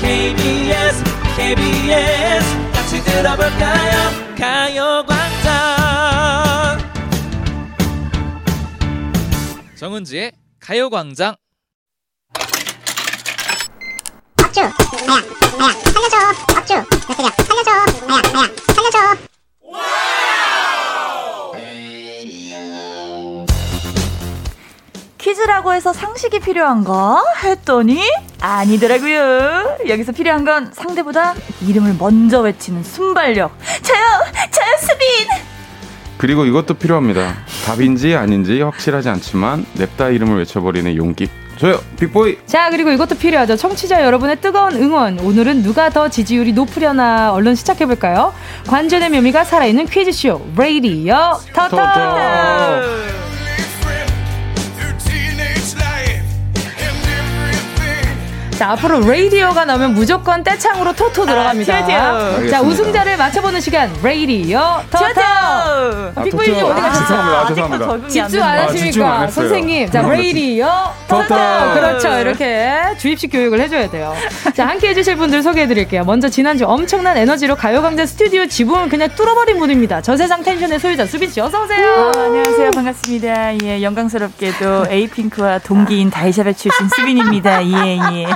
S1: KBS KBS 같이 들어볼까요? 가요광장.
S4: 정은지의 가요광장.
S5: 업주. 나야 나야 살려줘. 업주. 몇 살이야 살려줘. 나야 나야 살려줘
S6: 퀴즈라고 해서 상식이 필요한가 했더니 아니더라고요. 여기서 필요한 건 상대보다 이름을 먼저 외치는 순발력. 저요, 저요, 수빈.
S7: 그리고 이것도 필요합니다. 답인지 아닌지 확실하지 않지만 냅다 이름을 외쳐버리는 용기. 저요, 픽보이.
S1: 자, 그리고 이것도 필요하죠. 청취자 여러분의 뜨거운 응원. 오늘은 누가 더 지지율이 높으려나 얼른 시작해볼까요? 관전의 묘미가 살아있는 퀴즈쇼. 레이디어 터터. 자, 앞으로 radio가 나오면 무조건 떼창으로 토토 들어갑니다. 아, 자, 우승자를 맞춰보는 시간. 레이디오 토토. 아, 빅보이님 어디 가셨어요?
S7: 죄송합니다. 죄송합니다.
S1: 집중 안 하십니까? 아, 선생님. 자, 레이디오 토토. 그렇죠. 이렇게 주입식 교육을 해줘야 돼요. 자, 함께 해주실 분들 소개해드릴게요. 먼저 지난주 엄청난 에너지로 가요광장 스튜디오 지붕을 그냥 뚫어버린 분입니다. 저 세상 텐션의 소유자 수빈씨 어서오세요.
S6: 아, 안녕하세요. 반갑습니다. 예, 영광스럽게도 에이핑크와 동기인 다이샤벳 출신 수빈입니다. 예, 예.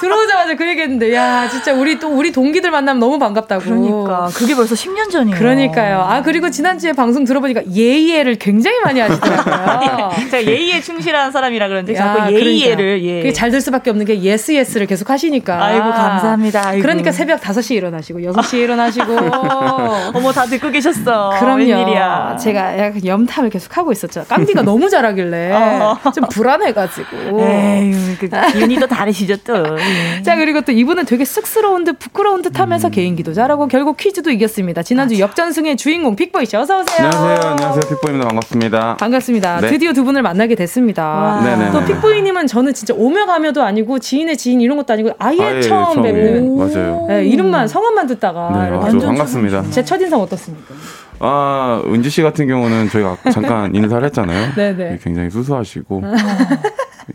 S1: 들어오자마자 그 얘기했는데 야 진짜 우리 또 우리 동기들 만나면 너무 반갑다고.
S6: 그러니까 그게 벌써 10년 전이에요.
S1: 그러니까요. 아 그리고 지난주에 방송 들어보니까 예예예를 굉장히 많이 하시더라고요.
S6: 제가 예의에 충실한 사람이라 그런지 자꾸 예예예를 그러니까. 예.
S1: 그게 잘 될 수밖에 없는 게 yes yes를 계속 하시니까.
S6: 아이고 감사합니다. 아이고.
S1: 그러니까 새벽 5시에 일어나시고 6시에 일어나시고
S6: 어머 다 듣고 계셨어.
S1: 그럼요.
S6: 웬일이야.
S1: 제가 약간 염탐을 계속 하고 있었죠. 깡디가 너무 잘하길래 어. 좀 불안해가지고.
S6: 에휴 그 기운이 또 다르시죠 또.
S1: 예. 자 그리고 또 이분은 되게 쑥스러운 듯 부끄러운 듯 하면서 음. 개인기도 잘하고 결국 퀴즈도 이겼습니다. 지난주 맞아. 역전승의 주인공 픽보이 씨 어서 오세요.
S7: 안녕하세요. 안녕하세요. 픽보이입니다. 반갑습니다.
S1: 반갑습니다. 네. 드디어 두 분을 만나게 됐습니다. 또 픽보이 님은 저는 진짜 오며 가며도 아니고 지인의 지인 이런 것도 아니고 아예, 아예 처음 뵙는
S7: 맞아요.
S1: 네, 이름만 성함만 듣다가
S7: 네, 완전 반갑습니다.
S1: 제 첫인상 어떻습니까?
S7: 아, 은지 씨 같은 경우는 저희가 잠깐 인사를 했잖아요. 네네. 굉장히 수수하시고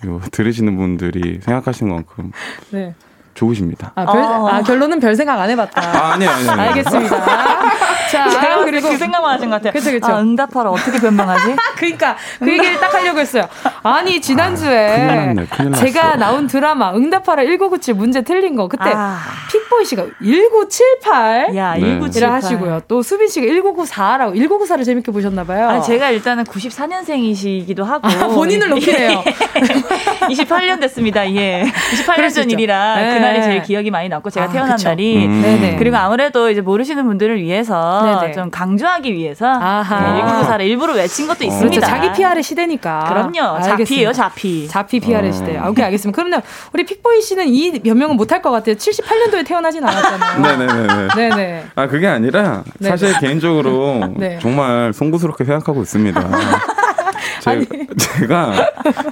S7: 이거 들으시는 분들이 생각하시는 만큼 네. 좋으십니다.
S1: 아, 별, 어. 아, 결론은 별 생각 안 해봤다.
S7: 아, 아니요, 아니요.
S1: 알겠습니다.
S6: 자, 그리고 그 생각만 하신 것 같아요. 그쵸, 그쵸. 아, 응답하러 어떻게 변명하지?
S1: 그러니까 그 얘기를 딱 하려고 했어요. 아니, 지난주에 아, 큰일 났네, 큰일 제가 나온 드라마 응답하러 1997 문제 틀린 거 그때 아. 픽보이 씨가 1978 야, 네. 1978 하시고요. 또 수빈 씨가 1994라고 1994를 재밌게 보셨나 봐요.
S6: 아, 제가 일단은 94년생이시기도 하고
S1: 아, 본인을 높이네요.
S6: 28년 됐습니다. 예. 28년 전 일이라 네. 그날이 제일 기억이 많이 남고 제가 아, 태어난 그쵸. 날이 음. 그리고 아무래도 이제 모르시는 분들을 위해서 네네. 좀 강조하기 위해서 일구구사를 네, 일부러 외친 것도 어. 있습니다.
S1: 그렇죠. 자기 PR의 시대니까.
S6: 그럼요. 자피예요, 자피.
S1: 자피 PR의 어. 시대. 아, 오케이, 알겠습니다. 그러면 우리 픽보이 씨는 이 변명은 못할 것 같아요. 78년도에 태어나진 않았잖아요.
S7: 네네네. 네네. 아, 그게 아니라 사실 네네. 개인적으로 네. 정말 송구스럽게 생각하고 있습니다. 제, 제가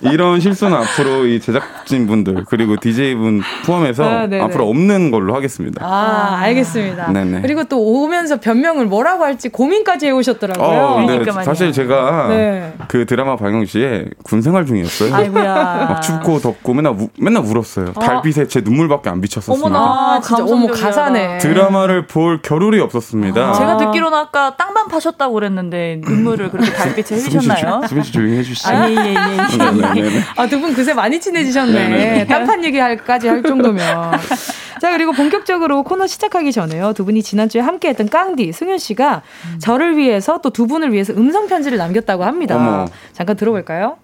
S7: 이런 실수는 앞으로 이 제작진 분들 그리고 DJ 분 포함해서 아, 앞으로 없는 걸로 하겠습니다.
S1: 아, 알겠습니다. 네네. 그리고 또 오면서 변명을 뭐라고 할지 고민까지 해오셨더라고요. 어,
S7: 네, 사실 제가 네. 그 드라마 방영 시에 군 생활 중이었어요.
S6: 아이고야.
S7: 막 춥고 덥고 맨날 우, 맨날 울었어요. 어. 달빛에 제 눈물밖에 안 비쳤었습니다.
S1: 어머나, 아, 진짜 어머 가사네.
S7: 드라마를 볼 겨를이 없었습니다.
S6: 아, 제가 듣기로는 아까 땅만 파셨다고 그랬는데 눈물을 그렇게 달빛에 흘리셨나요?
S7: 수빈 씨 조용히 해주시죠.
S6: 아, 예, 예, 예. 네,
S1: 네, 네, 아, 두 분 그새 많이 친해지셨네. 딴판 얘기까지 할 정도면. 자, 그리고 본격적으로 코너 시작하기 전에요. 두 분이 지난주에 함께 했던 깡디, 승윤 씨가 음. 저를 위해서 또 두 분을 위해서 음성 편지를 남겼다고 합니다. 어머. 잠깐 들어볼까요?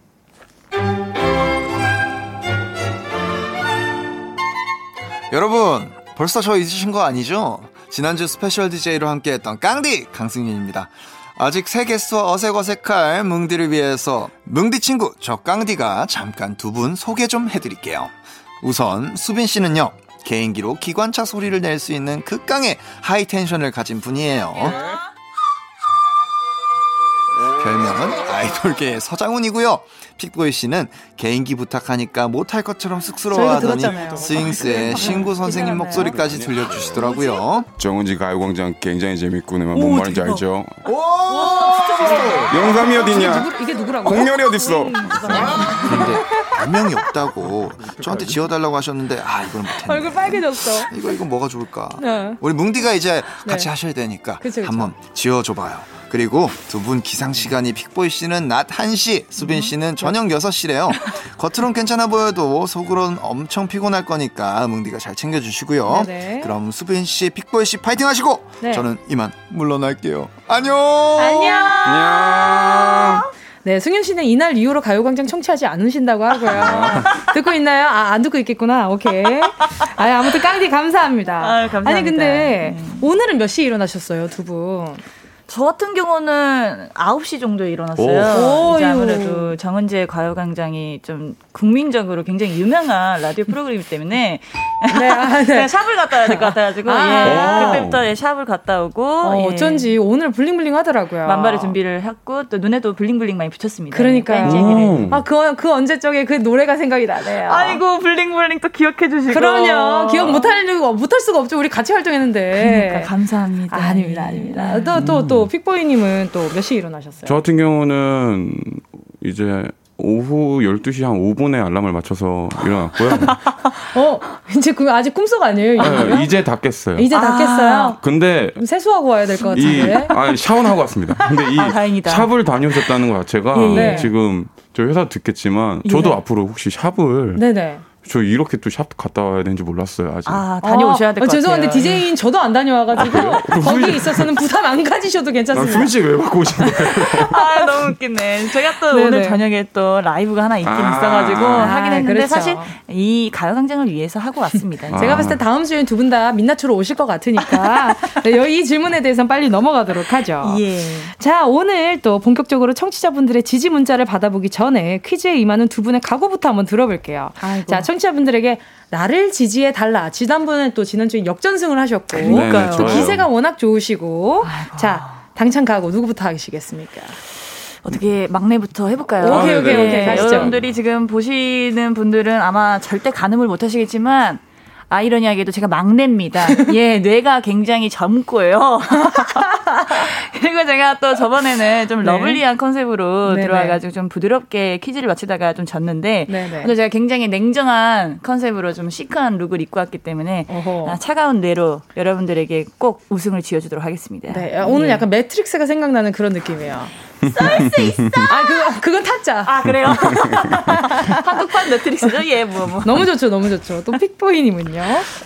S8: 여러분, 벌써 저 잊으신 거 아니죠? 지난주 special DJ로 함께 했던 깡디, 강승윤입니다. 아직 새 게스트와 어색어색할 뭉디를 위해서 뭉디 친구 저 깡디가 잠깐 두 분 소개 좀 해드릴게요. 우선 수빈 씨는요 개인기로 기관차 소리를 낼 수 있는 극강의 high tension을 가진 분이에요. 별명은 아이돌계의 서장훈이고요. 픽보이 씨는 개인기 부탁하니까 못할 것처럼 쑥스러워하더니 스윙스의 신구 선생님 목소리까지 들려주시더라고요.
S7: 정은지 가요광장 굉장히 재밌고 내가 뭔 말인지 알죠? 영감이 어디냐?
S1: 이게 누구라고?
S7: 공렬이 어딨어?
S8: 근데 별명이 없다고 저한테 지어달라고 하셨는데 아 이건 못했네.
S1: 얼굴 빨개졌어.
S8: 이거 이거 뭐가 좋을까? 네. 우리 뭉디가 이제 같이 네. 하셔야 되니까 그쵸, 그쵸. 한번 지어줘봐요. 그리고 두 분 기상 시간이 픽보이 씨는 낮 1시, 수빈 씨는 저녁 6시래요. 겉으론 괜찮아 보여도 속으론 엄청 피곤할 거니까 뭉디가 잘 챙겨 주시고요. 네네. 그럼 수빈 씨, 픽보이 씨 파이팅 하시고 네. 저는 이만 물러날게요. 안녕.
S1: 안녕. 안녕. 네, 승윤 씨는 이날 이후로 가요광장 청취하지 않으신다고 하고요. 아. 듣고 있나요? 아, 안 듣고 있겠구나. 오케이. 아, 아무튼 깡디 감사합니다.
S6: 아, 감사합니다.
S1: 아니, 근데 음. 오늘은 몇 시에 일어나셨어요, 두 분?
S6: 저 같은 경우는 9시 정도에 일어났어요. 오. 이제 아무래도 정은지의 가요광장이 좀 국민적으로 굉장히 유명한 라디오 프로그램이기 때문에 네, 아, 네. 샵을 갔다 와야 될 것 같아가지고 아. 예, 그때부터 예, 샵을 갔다 오고
S1: 어,
S6: 예.
S1: 어쩐지 오늘 bling bling 하더라고요.
S6: 만발의 준비를 했고 또 눈에도 블링블링 많이 붙였습니다.
S1: 그러니까요. 음. 아그 그 언제 적에 그 노래가 생각이 나네요.
S6: 아이고 블링블링 또 기억해 주시고.
S1: 그럼요. 기억 못할 못할 수가 없죠. 우리 같이 활동했는데.
S6: 그러니까 감사합니다.
S1: 아, 닙니다 아닙니다. 또또 또 또 또 픽보이님은 또 몇 시에 일어나셨어요?
S7: 저 같은 경우는 이제 오후 12시 한 5분에 알람을 맞춰서 일어났고요.
S1: 어, 이제 그 아직 꿈속 아니에요?
S7: 네, 이제 다 깼어요.
S1: 이제 다 아~ 깼어요?
S7: 근데
S1: 세수하고 와야 될 것 같은데.
S7: 아, 샤워하고 왔습니다. 근데 이 아, 샵을 다녀오셨다는 것 자체가 예, 예. 지금 저 회사 듣겠지만 저도 예. 앞으로 혹시 샵을 네네. 저 이렇게 또 샵 갔다 와야 되는지 몰랐어요 아직.
S6: 아 다녀오셔야 될것 아, 같아요.
S1: 죄송한데 DJ인 저도 안 다녀와가지고 아, 거기 있어서는 부담 안 가지셔도 괜찮습니다.
S7: 수민 씨왜 바고 오신 거예요?
S6: 아 너무 웃기네. 제가 또 네네. 오늘 저녁에 또 라이브가 하나 있긴 아, 있어가지고 아, 하긴 했는데 그렇죠. 사실 이 가요광장을 위해서 하고 왔습니다.
S1: 제가 봤을 때 다음 주에 두 분 다 민낯으로 오실 것 같으니까 네, 이 질문에 대해서는 빨리 넘어가도록 하죠.
S6: 예.
S1: 자 오늘 또 본격적으로 청취자분들의 지지 문자를 받아보기 전에 퀴즈에 임하는 두 분의 각오부터 한번 들어볼게요. 아이고. 자 청 취자분들에게 나를 지지해 달라. 지난번에 또 지난주에 역전승을 하셨고
S7: 그러니까요.
S1: 또 기세가 워낙 좋으시고 아이고. 자 당찬 각오 누구부터 하시겠습니까?
S6: 어떻게 막내부터 해볼까요?
S1: 오케이 오케이 오케이 네,
S6: 가시죠. 여러분들이 지금 보시는 분들은 아마 절대 가늠을 못하시겠지만 아이러니하게도 제가 막내입니다. 예, 뇌가 굉장히 젊고요. 그리고 제가 또 저번에는 좀 네. lovely한 컨셉으로 네네. 들어와가지고 좀 부드럽게 퀴즈를 마치다가 좀 졌는데 오늘 제가 굉장히 냉정한 컨셉으로 좀 시크한 look을 입고 왔기 때문에 아, 차가운 뇌로 여러분들에게 꼭 우승을 쥐어주도록 하겠습니다.
S1: 네, 오늘 예. 약간 매트릭스가 생각나는 그런 느낌이에요.
S6: 쏠수 있어.
S1: 아 그거 그건 타짜.
S6: 아 그래요? 한국판 매트릭스죠. 예, 뭐 뭐.
S1: 너무 좋죠, 너무 좋죠. 또 픽보이님은요?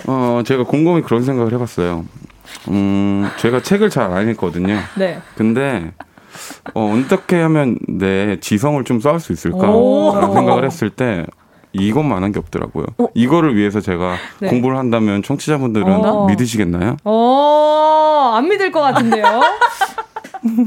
S7: 어, 제가 곰곰이 그런 생각을 해봤어요. 음, 제가 책을 잘 안 읽거든요.
S1: 네.
S7: 근데 어, 어떻게 하면 내 지성을 좀 쌓을 수 있을까라는 생각을 했을 때 이것만한 게 없더라고요. 어? 이거를 위해서 제가 네. 공부를 한다면 청취자분들은 어. 믿으시겠나요?
S1: 어, 안 믿을 것 같은데요.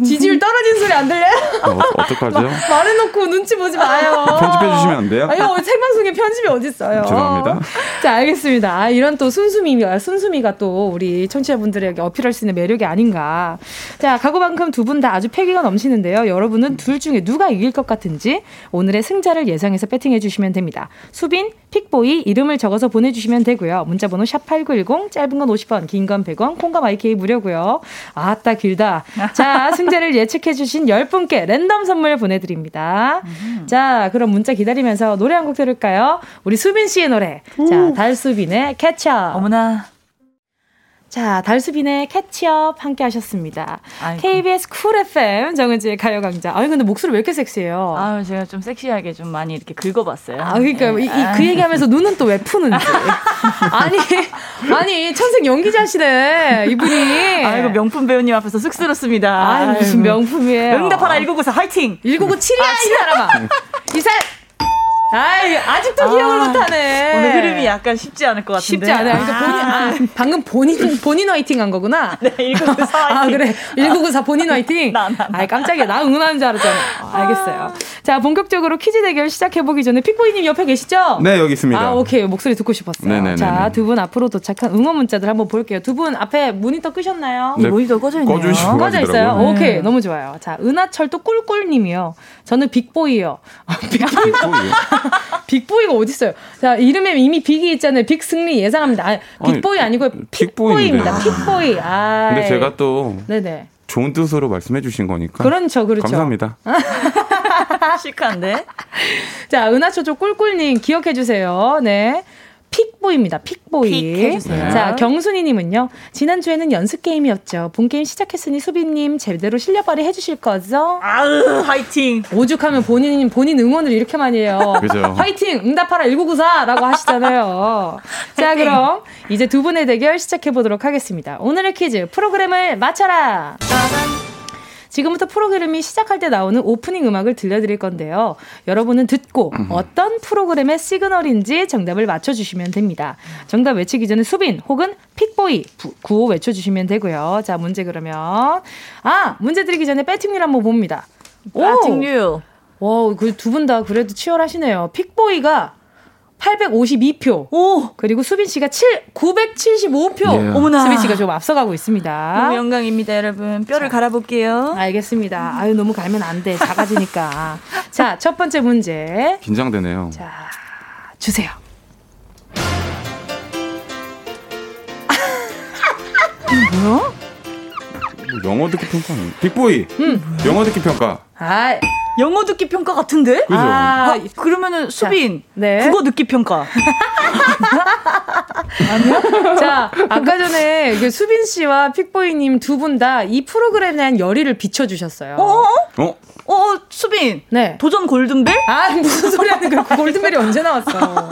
S1: 지지율 떨어진 소리 안 들려요?
S7: 어, 어떡하죠?
S1: 말해놓고 눈치 보지 마요.
S7: 편집해 주시면 안 돼요?
S1: 아유, 생방송에 편집이 어딨어요.
S7: 죄송합니다.
S1: 자, 알겠습니다. 아, 이런 또 순수미가, 순수미가 또 우리 청취자분들에게 어필할 수 있는 매력이 아닌가. 자, 가고만큼 두 분 다 아주 패기가 넘치는데요. 여러분은 둘 중에 누가 이길 것 같은지 오늘의 승자를 예상해서 배팅해 주시면 됩니다. 수빈, 픽보이 이름을 적어서 보내주시면 되고요. 문자번호 샵 8910 짧은 건 50원 긴 건 100원 콩과 마이케이 무료고요. 아따 길다. 자 승자를 예측해주신 10분께 랜덤 선물 보내드립니다. 음. 자 그럼 문자 기다리면서 노래 한 곡 들을까요? 우리 수빈 씨의 노래. 자 달수빈의 캐쳐.
S6: 어머나.
S1: 자, 달수빈의 Katchup 함께 하셨습니다. 아이고. KBS 쿨 FM 정은지의 가요광장. 아니, 근데 목소리 왜 이렇게 섹시해요?
S6: 아 제가 좀 섹시하게 좀 많이 이렇게 긁어봤어요.
S1: 아, 그러니까 네. 이, 이, 그 얘기 하면서 눈은 또 왜 푸는지. 아니, 아니, 천생 연기자시네, 이분이.
S6: 아이고, 명품 배우님 앞에서 쑥스럽습니다.
S1: 아 무슨 명품이에요.
S6: 응답하라 1994 화이팅!
S1: 1997이야, 아, 이 사람아. 이 사람. 아이, 아직도 기억을 아, 못하네.
S6: 오늘 흐름이 약간 쉽지 않을 것 같은데.
S1: 쉽지 않아요. 그러니까 본인, 아, 방금 본인, 본인 화이팅 한 거구나?
S6: 네, 1994 화이팅.
S1: 아, 그래. 1994 본인 화이팅? 나, 나, 나. 아이, 깜짝이야. 나 응원하는 줄 알았잖아. 어, 알겠어요. 자, 본격적으로 퀴즈 대결 시작해보기 전에 픽보이님 옆에 계시죠?
S7: 네, 여기 있습니다.
S1: 아, 오케이. 목소리 듣고 싶었어요. 네네네. 자, 두 분 앞으로 도착한 응원 문자들 한번 볼게요. 두 분 앞에 모니터 끄셨나요?
S6: 네, 모니터 꺼져 있네요.
S7: 꺼주시고
S1: 꺼져 있어요? 네. 오케이. 너무 좋아요. 자, 은하철도 꿀꿀님이요. 저는 빅보이요. 빅보이. 빅보이 빅보이가 어딨어요? 자, 이름에 이미 big이 있잖아요. big 승리 예상합니다. 아, 빅보이 아니고 픽보이입니다. 픽보이. 아.
S7: 근데 제가 또 네네. 좋은 뜻으로 말씀해 주신 거니까.
S1: 그렇죠, 그렇죠.
S7: 감사합니다.
S6: 시크한데?
S1: 자, 은하초조 꿀꿀님 기억해 주세요. 네. 픽보이입니다. 픽보이.
S6: 픽.
S1: 자, 경순이님은요. 지난주에는 연습 게임이었죠. 본 게임 시작했으니 수빈님 제대로 실력 발휘 해주실 거죠?
S6: 아으, 화이팅!
S1: 오죽하면 본인, 본인 응원을 이렇게 많이 해요.
S7: 그죠.
S1: 화이팅! 응답하라 1994! 라고 하시잖아요. 자, 그럼 이제 두 분의 대결 시작해보도록 하겠습니다. 오늘의 퀴즈, 프로그램을 맞춰라! 지금부터 프로그램이 시작할 때 나오는 오프닝 음악을 들려드릴 건데요. 여러분은 듣고 음. 어떤 프로그램의 시그널인지 정답을 맞춰주시면 됩니다. 정답 외치기 전에 수빈 혹은 픽보이 구호 외쳐주시면 되고요. 자, 문제 그러면. 아! 문제 드리기 전에 배팅률 한번 봅니다.
S6: 배팅률.
S1: 와, 그 두 분 다 그래도 치열하시네요. 픽보이가 852표. 오! 그리고 수빈 씨가 7, 975표. 예. 어머나. 수빈 씨가 좀 앞서가고 있습니다.
S6: 너무 영광입니다, 여러분. 뼈를 자, 갈아볼게요.
S1: 알겠습니다. 아유, 너무 갈면 안 돼. 작아지니까. 자, 첫 번째 문제.
S7: 긴장되네요.
S1: 자, 주세요.
S6: 뭐야?
S7: 영어 듣기 평가 빅보이. 음. 영어 듣기 평가.
S1: 아,
S6: 영어 듣기 평가 같은데?
S7: 그죠? 아,
S6: 아 그러면은 수빈 자, 네. 국어 듣기 평가.
S1: 아니요? 자, 아까 전에 그 수빈 씨와 픽보이님 두 분 다 이 프로그램에 대한 열의를 비춰주셨어요.
S6: 어? 어? 어, 수빈. 네. 도전 골든벨?
S1: 아, 무슨 소리 하는 거야? 그 골든벨이 언제 나왔어?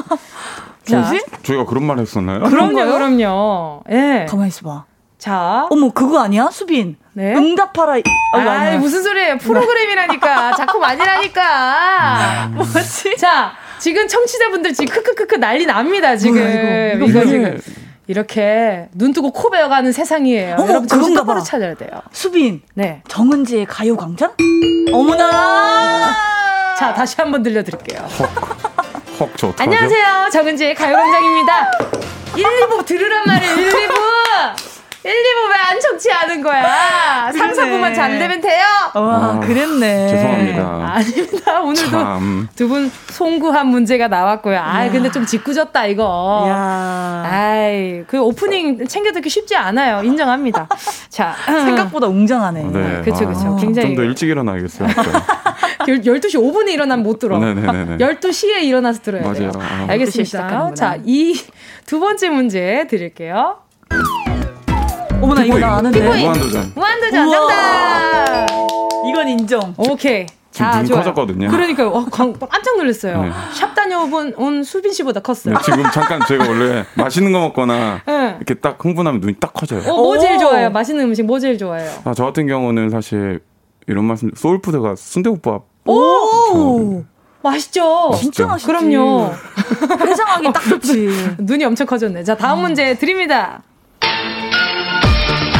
S6: 자,
S7: 저희가 그런 말 했었나요?
S1: 그럼요, 그럼요. 예. 네.
S6: 가만히 있어봐.
S1: 자.
S6: 어머, 그거 아니야? 수빈. 네. 응답하라.
S1: 아, 아 무슨 소리예요? 프로그램이라니까. 작품 아니라니까. 뭐지? 자, 지금 청취자분들 지금 크크크크 난리 납니다, 지금. 뭐야, 이거, 이거 지금. 이렇게 눈 뜨고 코 베어가는 세상이에요. 어머, 여러분 정신 똑바로 찾아야 돼요.
S6: 수빈. 네. 정은지의 가요광장? 어머나!
S1: 자, 다시 한번 들려드릴게요.
S7: 헉, 헉, 저
S1: 안녕하세요. 정은지의 가요광장입니다. 1, 2부 들으란 말이에요, 1, 2부! 1, 2부 왜안 청취하는 거야? 3, 4부만 잘 되면 돼요?
S6: 와, 아, 그랬네.
S7: 죄송합니다.
S1: 아닙니다. 오늘도 두 분 송구한 문제가 나왔고요. 아 근데 좀 짓궂었다, 이거. 야. 아이, 그 오프닝 챙겨 듣기 쉽지 않아요. 인정합니다. 자.
S6: 생각보다 웅장하네.
S7: 네.
S1: 그쵸, 그쵸. 아, 굉장히.
S7: 좀 더 일찍 일어나야겠어요.
S1: 12시 5분에 일어나면 못 들어. 네네네. 12시에 일어나서 들어야
S7: 맞아요.
S1: 돼요. 아. 알겠습니다. 자, 이 두 번째 문제 드릴게요.
S6: 어머나 이거 나 아는데.
S7: 피부인. 무한도전.
S1: 무한도전 정답.
S6: 이건 인정.
S1: 오케이.
S7: 자, 좋아. 커졌거든요.
S1: 그러니까요. 어, 깜짝 놀랐어요. 네. 샵 다녀본 온 수빈 씨보다 컸어요.
S7: 네, 지금 잠깐 제가 원래 맛있는 거 먹거나 네. 이렇게 딱 흥분하면 눈이 딱 커져요.
S1: 어, 뭐 제일 좋아해요? 맛있는 음식 뭐 제일 좋아해요?
S7: 아, 저 같은 경우는 사실 이런 말씀 소울푸드가 순대국밥.
S1: 오! 맛있죠?
S6: 맛있죠? 진짜 맛있지.
S1: 그럼요.
S6: 회장하기 딱 좋지.
S1: 눈이 엄청 커졌네. 자, 다음 음. 문제 드립니다.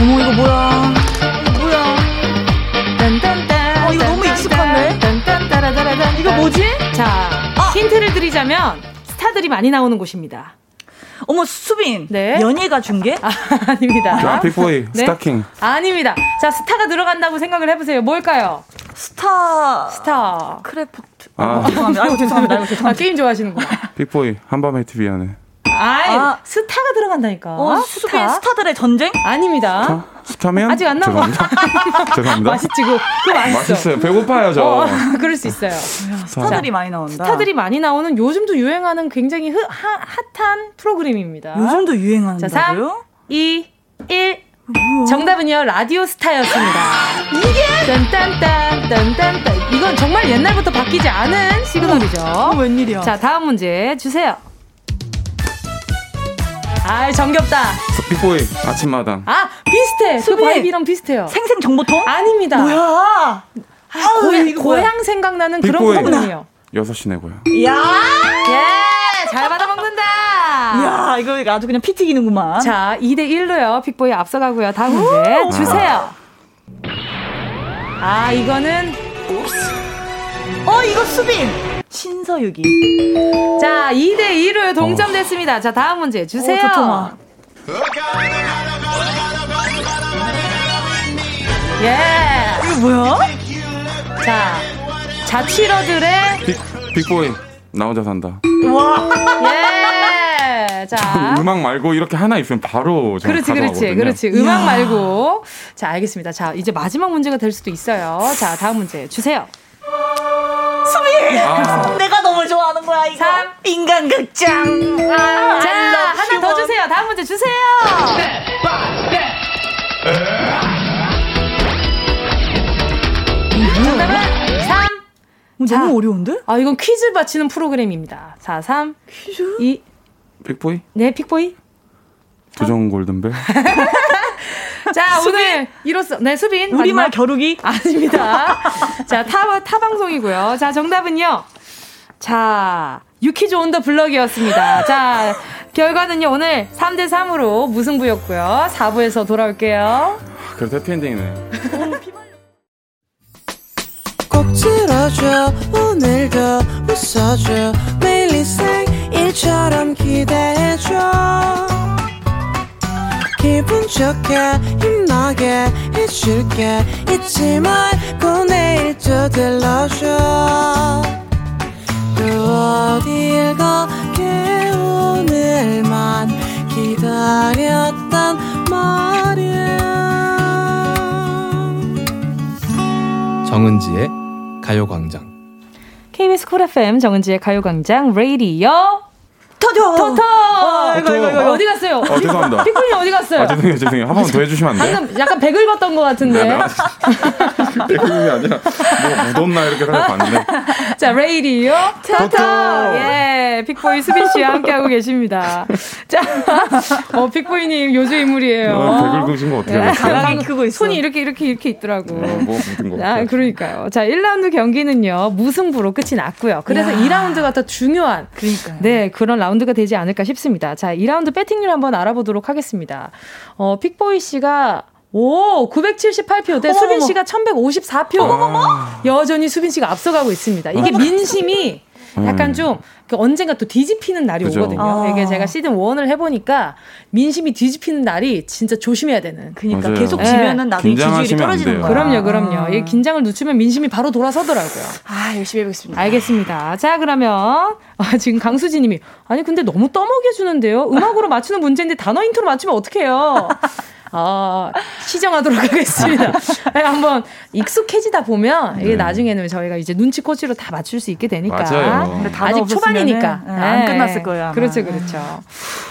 S6: 어머 이거 뭐야? 뭐야? 딴딴딴. 어 이거 너무 익숙한데? 딴딴따라따라딴.
S1: 이거 뭐지? 자 아! 힌트를 드리자면 스타들이 많이 나오는 곳입니다.
S6: 어머 수빈. 네. 연예가 중계?
S1: 아, 아닙니다.
S7: 자, 빅보이 네? 스타킹.
S1: 아닙니다. 자 스타가 들어간다고 생각을 해보세요. 뭘까요?
S6: 스타.
S1: 스타.
S6: 크래프트. 아, 아 죄송합니다. 아이고 죄송합니다. 아이고 죄송합니다. 아,
S1: 게임 좋아하시는구나.
S7: 픽보이 한밤의 TV안에.
S1: 아이, 아, 스타가 들어간다니까.
S6: 어, 스타? 스타들의 전쟁?
S1: 아닙니다.
S7: 스타? 면
S1: 아직 안 나와.
S7: 죄송합니다. 죄송합니다.
S1: 맛있지, 그, 그 맛있어.
S7: 맛있어요. 배고파요, 저. 어,
S1: 그럴 수 있어요.
S6: 스타들이 자, 많이 나온다.
S1: 스타들이 많이 나오는 요즘도 유행하는 굉장히 흐, 하, 핫한 프로그램입니다.
S6: 요즘도 유행한다고요? 자, 3,
S1: 2, 1. 정답은요 라디오 스타였습니다.
S6: 이게
S1: 딴딴딴 딴딴딴 이건 정말 옛날부터 바뀌지 않은 시그널이죠.
S6: 어, 웬일이야?
S1: 자 다음 문제 주세요. 아 정겹다.
S7: 픽보이 아침마당.
S1: 아 비슷해. 그 바이비랑 비슷해요.
S6: 생생 정보통?
S1: 아닙니다.
S6: 뭐야? 아,
S1: 고향, 고향 생각나는 그런 프로그램이에요.
S7: 6시 내고향.
S6: 야
S1: 예, 잘 받아먹는다.
S6: 야 이거 아주 그냥 피 튀기는구만.
S1: 자, 2대 1로요. 빅보이 앞서가고요. 다음 문제 주세요. 아, 이거는
S6: 어, 이거 수빈. 신서유기.
S1: 자, 2대 2로 동점됐습니다. 자, 다음 문제 주세요. 어, 예.
S6: 이거 뭐야?
S1: 자, 자취러들의
S7: 빅, 빅보이 나 혼자 산다.
S1: 와. 예. 자.
S7: 음악 말고 이렇게 하나 있으면 바로
S1: 그렇지, 그렇지, 그렇지. 음악 말고. 자, 알겠습니다. 자, 이제 마지막 문제가 될 수도 있어요. 자, 다음 문제 주세요.
S6: 수미! 아. 내가 너무 좋아하는 거야, 이거. 3. 인간극장.
S1: 아, 자, 하나 더 주세요. 다음 문제 주세요. 정답은 3.
S6: 어, 자, 너무 어려운데?
S1: 아, 이건 퀴즈 맞히는 프로그램입니다. 4, 3.
S6: 퀴즈?
S1: 2.
S7: 픽보이?
S1: 네, 픽보이.
S7: 조정 골든벨.
S1: 자, 수빈? 오늘 이로써, 네, 수빈.
S6: 우리말 겨루기?
S1: 아닙니다. 자, 타, 타 방송이고요. 자, 정답은요. 자, 유키즈 온더 블럭이었습니다. 자, 결과는요, 오늘 3대 3으로 무승부였고요. 4부에서 돌아올게요.
S7: 그래도 해피엔딩이네.
S9: 꼭 들어줘, 오늘도 웃어줘, 매일 일처럼 기대해줘. 기분 좋게, 힘나게 해줄게. 잊지 말고 내일 또 들러줘. 또 어딜 가게 오늘만 기다렸단 말이야
S4: 정은지의 가요광장
S1: KBS 쿨 FM 정은지의 가요광장 레이디어
S6: 터져!
S1: 터터! 어, 이거, 이거, 이거, 어디 갔어요?
S7: 어, 죄송합니다.
S1: 피플님 어디 갔어요?
S7: 아, 죄송해요, 죄송해요. 한 번 더 해주시면 안 돼요?
S1: 방금 약간 배글 걷던 것 같은데. 네,
S7: 배글이 아니라, 뭐 묻었나 이렇게 생각 봤는데.
S1: 자, 레이디오 터터! 예, 픽보이 수빈 씨와 함께하고 계십니다. 자, 어, 픽보이님 요주 인물이에요.
S7: 어, 배 긁으신 거 어떻게 알았어요?
S1: 크고 있어. 손이 이렇게, 이렇게, 이렇게 있더라고.
S7: 어, 뭐 묻은 거.
S1: 아, 그러니까요. 자, 1라운드 경기는요, 무승부로 끝이 났고요. 그래서 야. 2라운드가 더 중요한.
S6: 그러니까요.
S1: 네, 그런 라운드 라운드가 되지 않을까 싶습니다. 자, 2라운드 배팅률 한번 알아보도록 하겠습니다. 어, 픽보이 씨가 오, 978표 대 수빈 씨가 1154표. 어머머머. 여전히 수빈 씨가 앞서가고 있습니다. 이게 민심이 약간 음. 좀 언젠가 또 뒤집히는 날이 그죠. 오거든요. 아. 이게 제가 시즌 1을 해보니까 민심이 뒤집히는 날이 진짜 조심해야 되는.
S6: 그러니까 맞아요. 계속 지면은 나도 지지율이 떨어지는 거예요.
S1: 그럼요, 그럼요. 아. 이 긴장을 늦추면 민심이 바로 돌아서더라고요.
S6: 아, 열심히 해보겠습니다.
S1: 알겠습니다. 자, 그러면 아, 지금 강수진 님이 아니 근데 너무 떠먹여주는데요. 음악으로 맞추는 문제인데 단어 힌트로 맞추면 어떡해요? 어, 시정하도록 하겠습니다. 네, 한번 익숙해지다 보면 이게 네. 나중에는 저희가 이제 눈치 코치로 다 맞출 수 있게 되니까.
S7: 맞아요.
S1: 아직 초반이니까.
S6: 네, 안 끝났을 거예요. 아마.
S1: 그렇죠, 그렇죠.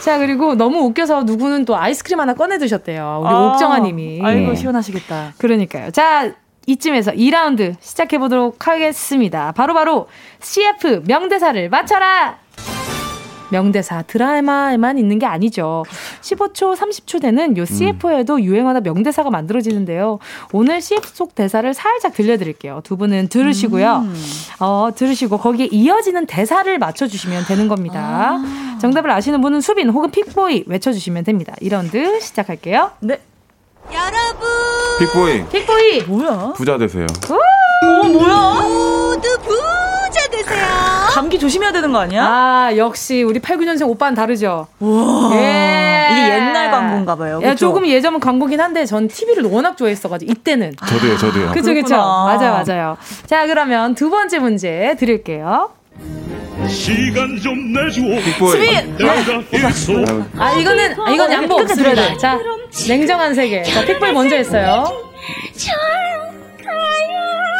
S1: 자, 그리고 너무 웃겨서 누구는 또 아이스크림 하나 꺼내 드셨대요. 우리 아, 옥정아 님이.
S6: 아이고, 시원하시겠다.
S1: 그러니까요. 자, 이쯤에서 2라운드 시작해 보도록 하겠습니다. 바로 바로 바로 CF 명대사를 맞춰라! 명대사 드라마에만 있는 게 아니죠. 15초, 30초 되는 요 CF에도 음. 유행하다 명대사가 만들어지는데요. 오늘 CF 속 대사를 살짝 들려드릴게요. 두 분은 들으시고요. 음. 어, 들으시고 거기에 이어지는 대사를 맞춰주시면 되는 겁니다. 아. 정답을 아시는 분은 수빈 혹은 픽보이 외쳐주시면 됩니다. 2라운드 시작할게요.
S6: 네.
S5: 여러분
S7: 픽보이
S1: 픽보이
S6: 뭐야
S7: 부자 되세요
S6: 오 뭐야
S5: 모두 부자 되세요
S6: 감기 조심해야 되는 거 아니야?
S1: 아 역시 우리 8, 9년생 오빠는 다르죠
S6: 와 예. 이게 옛날 광고인가 봐요
S1: 야, 조금 예전 광고긴 한데 전 TV를 워낙 좋아했어 가지고 이때는
S7: 저도요 저도요
S1: 그쵸 그쵸 맞아요 맞아요 자 그러면 두 번째 문제 드릴게요
S10: 시간 좀 내줘.
S1: 수빈. 아 이거는 아, 이건 양보 들어야 돼. 자 냉정한 세계. 자 픽보이 먼저 했어요.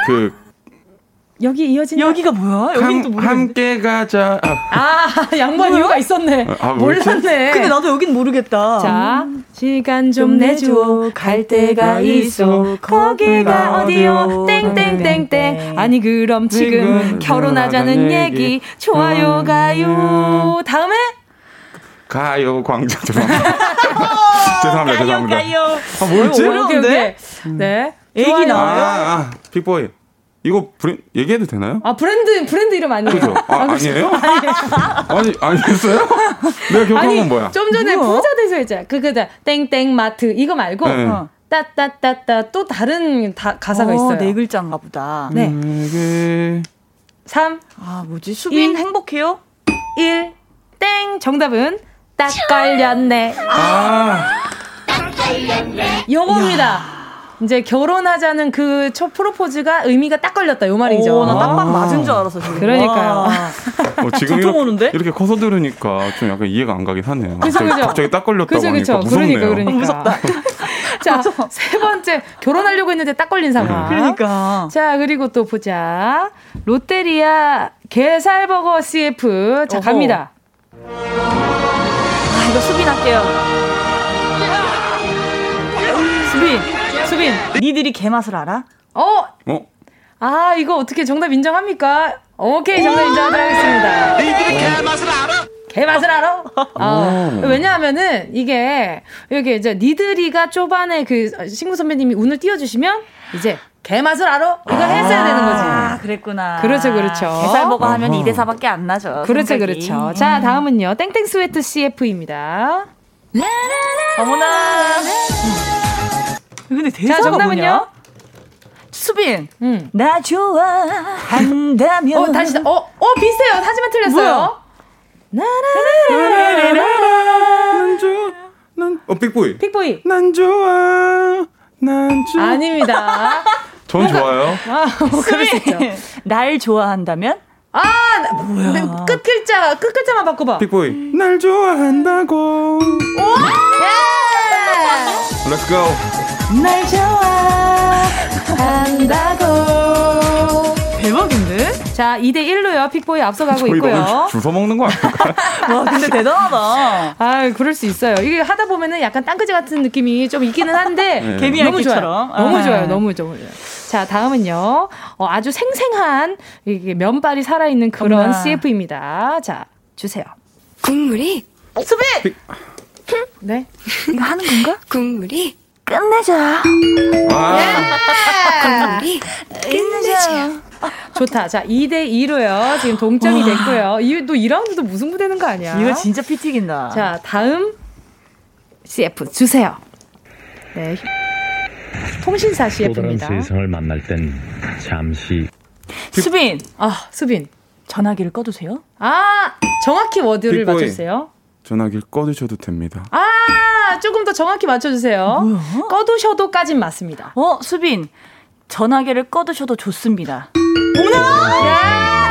S7: 그
S1: 여기 이어진
S6: 여기가 뭐야? 여기 또
S7: 함께 가자.
S1: 아, 아 양보한 이유가 있었네. 아, 몰랐네.
S6: 근데 나도 여긴 모르겠다.
S1: 자, 시간 좀 내줘. 갈 데가 있어. 거기가 어디요? 땡땡땡땡. 아니 그럼 지금 결혼하자는 얘기. 좋아요 가요. 다음에
S7: 가요 광장 죄송합니다. 죄송합니다. 죄송합니다.
S6: 가요.
S7: 아 뭐였지?
S1: 어려운데. 네.
S6: 애기 나와요.
S7: 아, 아, 픽보이. 이거 브랜 얘기해도 되나요?
S1: 아 브랜드 브랜드 이름 아니에요?
S7: 그죠? 아, 아 니에요 아니 아니었어요? 내가 기억한 건 뭐야?
S1: 좀 전에 부자 대서 했잖아. 그그다 땡땡 마트 이거 말고 네. 어. 따따따따 또 다른 다, 가사가 어, 있어요.
S6: 네 글자인가 보다.
S1: 네. 네. 3.
S6: 아 뭐지? 수빈 2, 행복해요?
S1: 1. 땡. 정답은 딱 걸렸네.
S7: 아.
S1: 딱 걸렸네. 요겁니다. 이제 결혼하자는 그 첫 프로포즈가 의미가 딱 걸렸다 요 말이죠.
S6: 오, 나 딱방 아. 맞은 줄 알았어 지금.
S1: 그러니까요.
S7: 어, 지금 이렇게, 오는데? 이렇게 커서 들으니까 좀 약간 이해가 안 가긴 하네요.
S1: 그죠,
S7: 그죠. 갑자기 딱 걸렸다고 그죠, 그죠. 하니까 무섭네요.
S1: 그러니까, 그러니까.
S6: 무섭다.
S1: 자, 세 번째 결혼하려고 했는데 딱 걸린 상황.
S6: 그러니까.
S1: 자, 그리고 또 보자. 롯데리아 게살버거 CF. 자, 어허. 갑니다.
S6: 아, 이거 수빈 할게요. 수빈, 니들이 개맛을 알아?
S1: 어?
S7: 어?
S1: 아, 이거 어떻게 정답 인정합니까? 오케이, 정답 인정하도록 하겠습니다.
S10: 니들이 개맛을 알아?
S1: 개 맛을 알아? 아, 왜냐하면은 이게 이게 이제 니들이가 초반에 그 신구 선배님이 운을 띄워주시면 이제 게 맛을 알아? 이거 아~ 했어야 되는 거지. 아,
S6: 그랬구나.
S1: 그렇죠, 그렇죠.
S6: 게 살 보고 하면 2대 4밖에 안 나죠.
S1: 그렇죠, 생각이. 그렇죠. 자, 음. 다음은요. 땡땡 스웨트 CF입니다.
S6: 어머나. 근데 대사가 자, 정답은요? 뭐냐? 수빈, 음. 나 좋아한다면.
S1: 어, 다시, 어, 어, 비슷해요. 하지만 틀렸어요.
S7: 나나나나나나. 난 좋아. 난, 어, 빅보이.
S1: 빅보이.
S7: 난 좋아. 난 좋아.
S1: 아닙니다.
S7: 전 좋아요. 아,
S1: 뭐 그럴 수 있죠.
S6: 날 좋아한다면?
S1: 아, 뭐야? 끝 글자, 끝 글자만 바꿔봐.
S7: 빅보이. 날 좋아한다고. 오! 예! Let's go.
S1: 날 좋아한다고. 대박인데? 자, 2대 1로요. 픽보이 앞서가고 있고요.
S7: 주워 먹는 거 아닐까?
S6: 와, 근데 대단하다.
S1: 아, 그럴 수 있어요. 이게 하다 보면은 약간 땅끄지 같은 느낌이 좀 있기는 한데 네.
S6: 개미
S1: 너무
S6: 좋아요.
S1: 너무 아. 좋아요. 너무 좋아요. 자, 다음은요. 어, 아주 생생한 이게 면발이 살아있는 그런 어머나. CF입니다. 자, 주세요.
S9: 국물이
S6: 수비!
S1: 네?
S6: 이거 하는 건가?
S9: 국물이
S6: 끝내자.
S7: 아.
S9: 국물이 끝내자.
S1: 좋다. 자, 2대 2로요. 지금 동점이 됐고요. 이 또 2라운드도 무슨 무대는 거 아니야?
S6: 이거 진짜 피 튀긴다.
S1: 자, 다음 CF 주세요. 네. 통신사 CF입니다.
S11: 세상을 만날 땐 잠시
S6: 수빈.
S1: 아, 수빈.
S6: 전화기를 꺼두세요.
S1: 아, 정확히 워드를 맞춰주세요.
S7: 전화기를 꺼두셔도 됩니다.
S1: 아, 조금 더 정확히 맞춰주세요. 뭐야? 꺼두셔도까진 맞습니다.
S6: 어, 수빈. 전화기를 꺼두셔도 좋습니다.
S1: 어머나!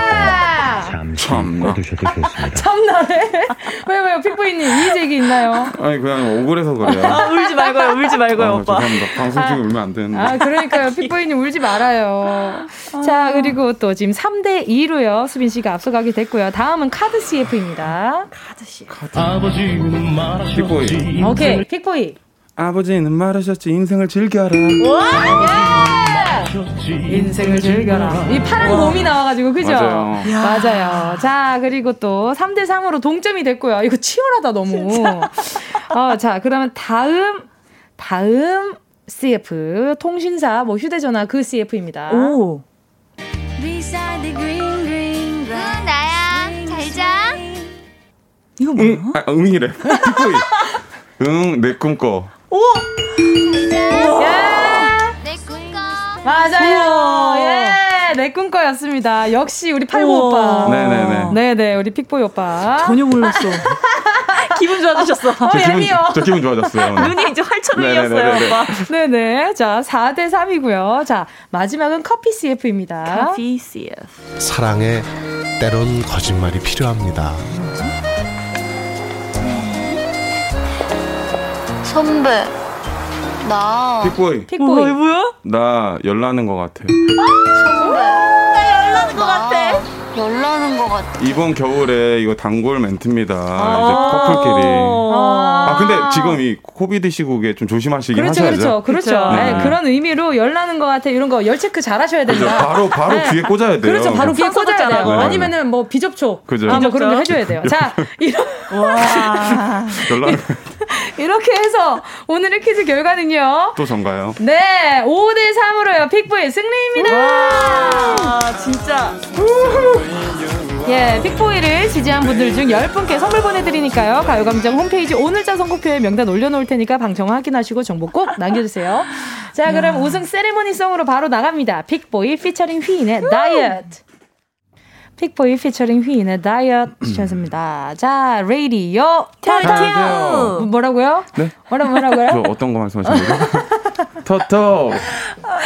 S11: 잠시 꺼두셔도 좋습니다.
S1: 참나네. 왜요, 왜요? 픽보이님, 이의 제기 있나요?
S7: 아니, 그냥 억울해서 그래요.
S6: 아, 울지 말고요, 울지 말고요, 아, 오빠.
S7: 죄송합니다. 방송 중에 아, 울면 안 되는데.
S1: 아, 그러니까요. 픽보이님 울지 말아요. 아. 자, 그리고 또 지금 3대2로요. 수빈 씨가 앞서가게 됐고요. 다음은 카드 CF입니다.
S6: 카드 CF.
S7: 카드.
S1: 말하셨지. 오케이, 픽보이.
S7: 아버지는 말하셨지, 인생을 즐겨라.
S1: 와! 인생을 즐겨라. 이 파란 곰이 나와가지고, 그죠?
S7: 맞아요.
S1: 맞아요. 자, 그리고 또 3대 3으로 동점이 됐고요. 이거 치열하다, 너무. 어, 자, 그러면 다음, 다음 CF. 통신사, 뭐 휴대전화 그 CF입니다.
S6: 오.
S5: 응, 나야. 잘 자.
S6: 이거 뭐야? 응,
S7: 아, 응이래. 응, 내 꿈꿔.
S6: 오!
S1: 야! 맞아요. 예, 내 꿈꿔였습니다. 역시 우리 팔구 오빠.
S7: 네네네.
S1: 네네, 우리 픽보이 오빠.
S6: 전혀 몰랐어. 기분 좋아지셨어.
S1: 어,
S7: 기분, 저 기분 좋아졌어요.
S6: 눈이 이제 활처럼이었어요, 오빠.
S1: 네네. 자, 4대 3이고요. 자, 마지막은 커피 CF입니다.
S6: 커피 CF.
S12: 사랑에 때론 거짓말이 필요합니다.
S5: 선배. 나.
S7: 픽보이.
S1: 픽보이.
S6: 어, 뭐야?
S7: 나 열나는 것 같아.
S6: 나 열나는 것 같아.
S5: 열나는 것 같아.
S7: 이번 겨울에 이거 단골 멘트입니다. 아~ 이제 커플끼리. 아~, 아 근데 지금 이 코비드 시국에 좀 조심하시긴
S1: 그렇죠,
S7: 하셔야죠.
S1: 그렇죠, 그렇죠. 네. 네. 그런 의미로 열나는 것 같아 이런 거 열 체크 잘 하셔야 된다.
S7: 그렇죠. 바로 바로 네. 귀에 꽂아야 돼요.
S1: 그렇죠, 바로 귀에 꽂아야 돼요. 네. 아니면은 뭐 비접촉.
S7: 그죠.
S1: 아, 뭐 그런 거 해줘야 돼요. 자, 이런.
S7: 와. 열나.
S1: 이렇게 해서 오늘의 퀴즈 결과는요.
S7: 또 전가요?
S1: 네, 5대 3으로요. 픽보의 승리입니다.
S6: 와, 진짜.
S1: 예, 픽보이를 지지한 분들 중 10분께 선물 보내드리니까요. 가요감정 홈페이지 오늘자 선곡표에 명단 올려놓을 테니까 방청 확인하시고 정보 꼭 남겨주세요. 자, 그럼 우승 세레모니송으로 바로 나갑니다. 픽보이 피처링 휘인의 다이어트. 픽보이 피처링 휘인의 다이어트 주셨습니다. 자, 레이디요.
S7: 튀어
S1: 뭐라고요?
S7: 네?
S1: 뭐라 뭐라고요?
S7: 저 어떤 거 말씀하시는 거죠? 터터.
S6: 아,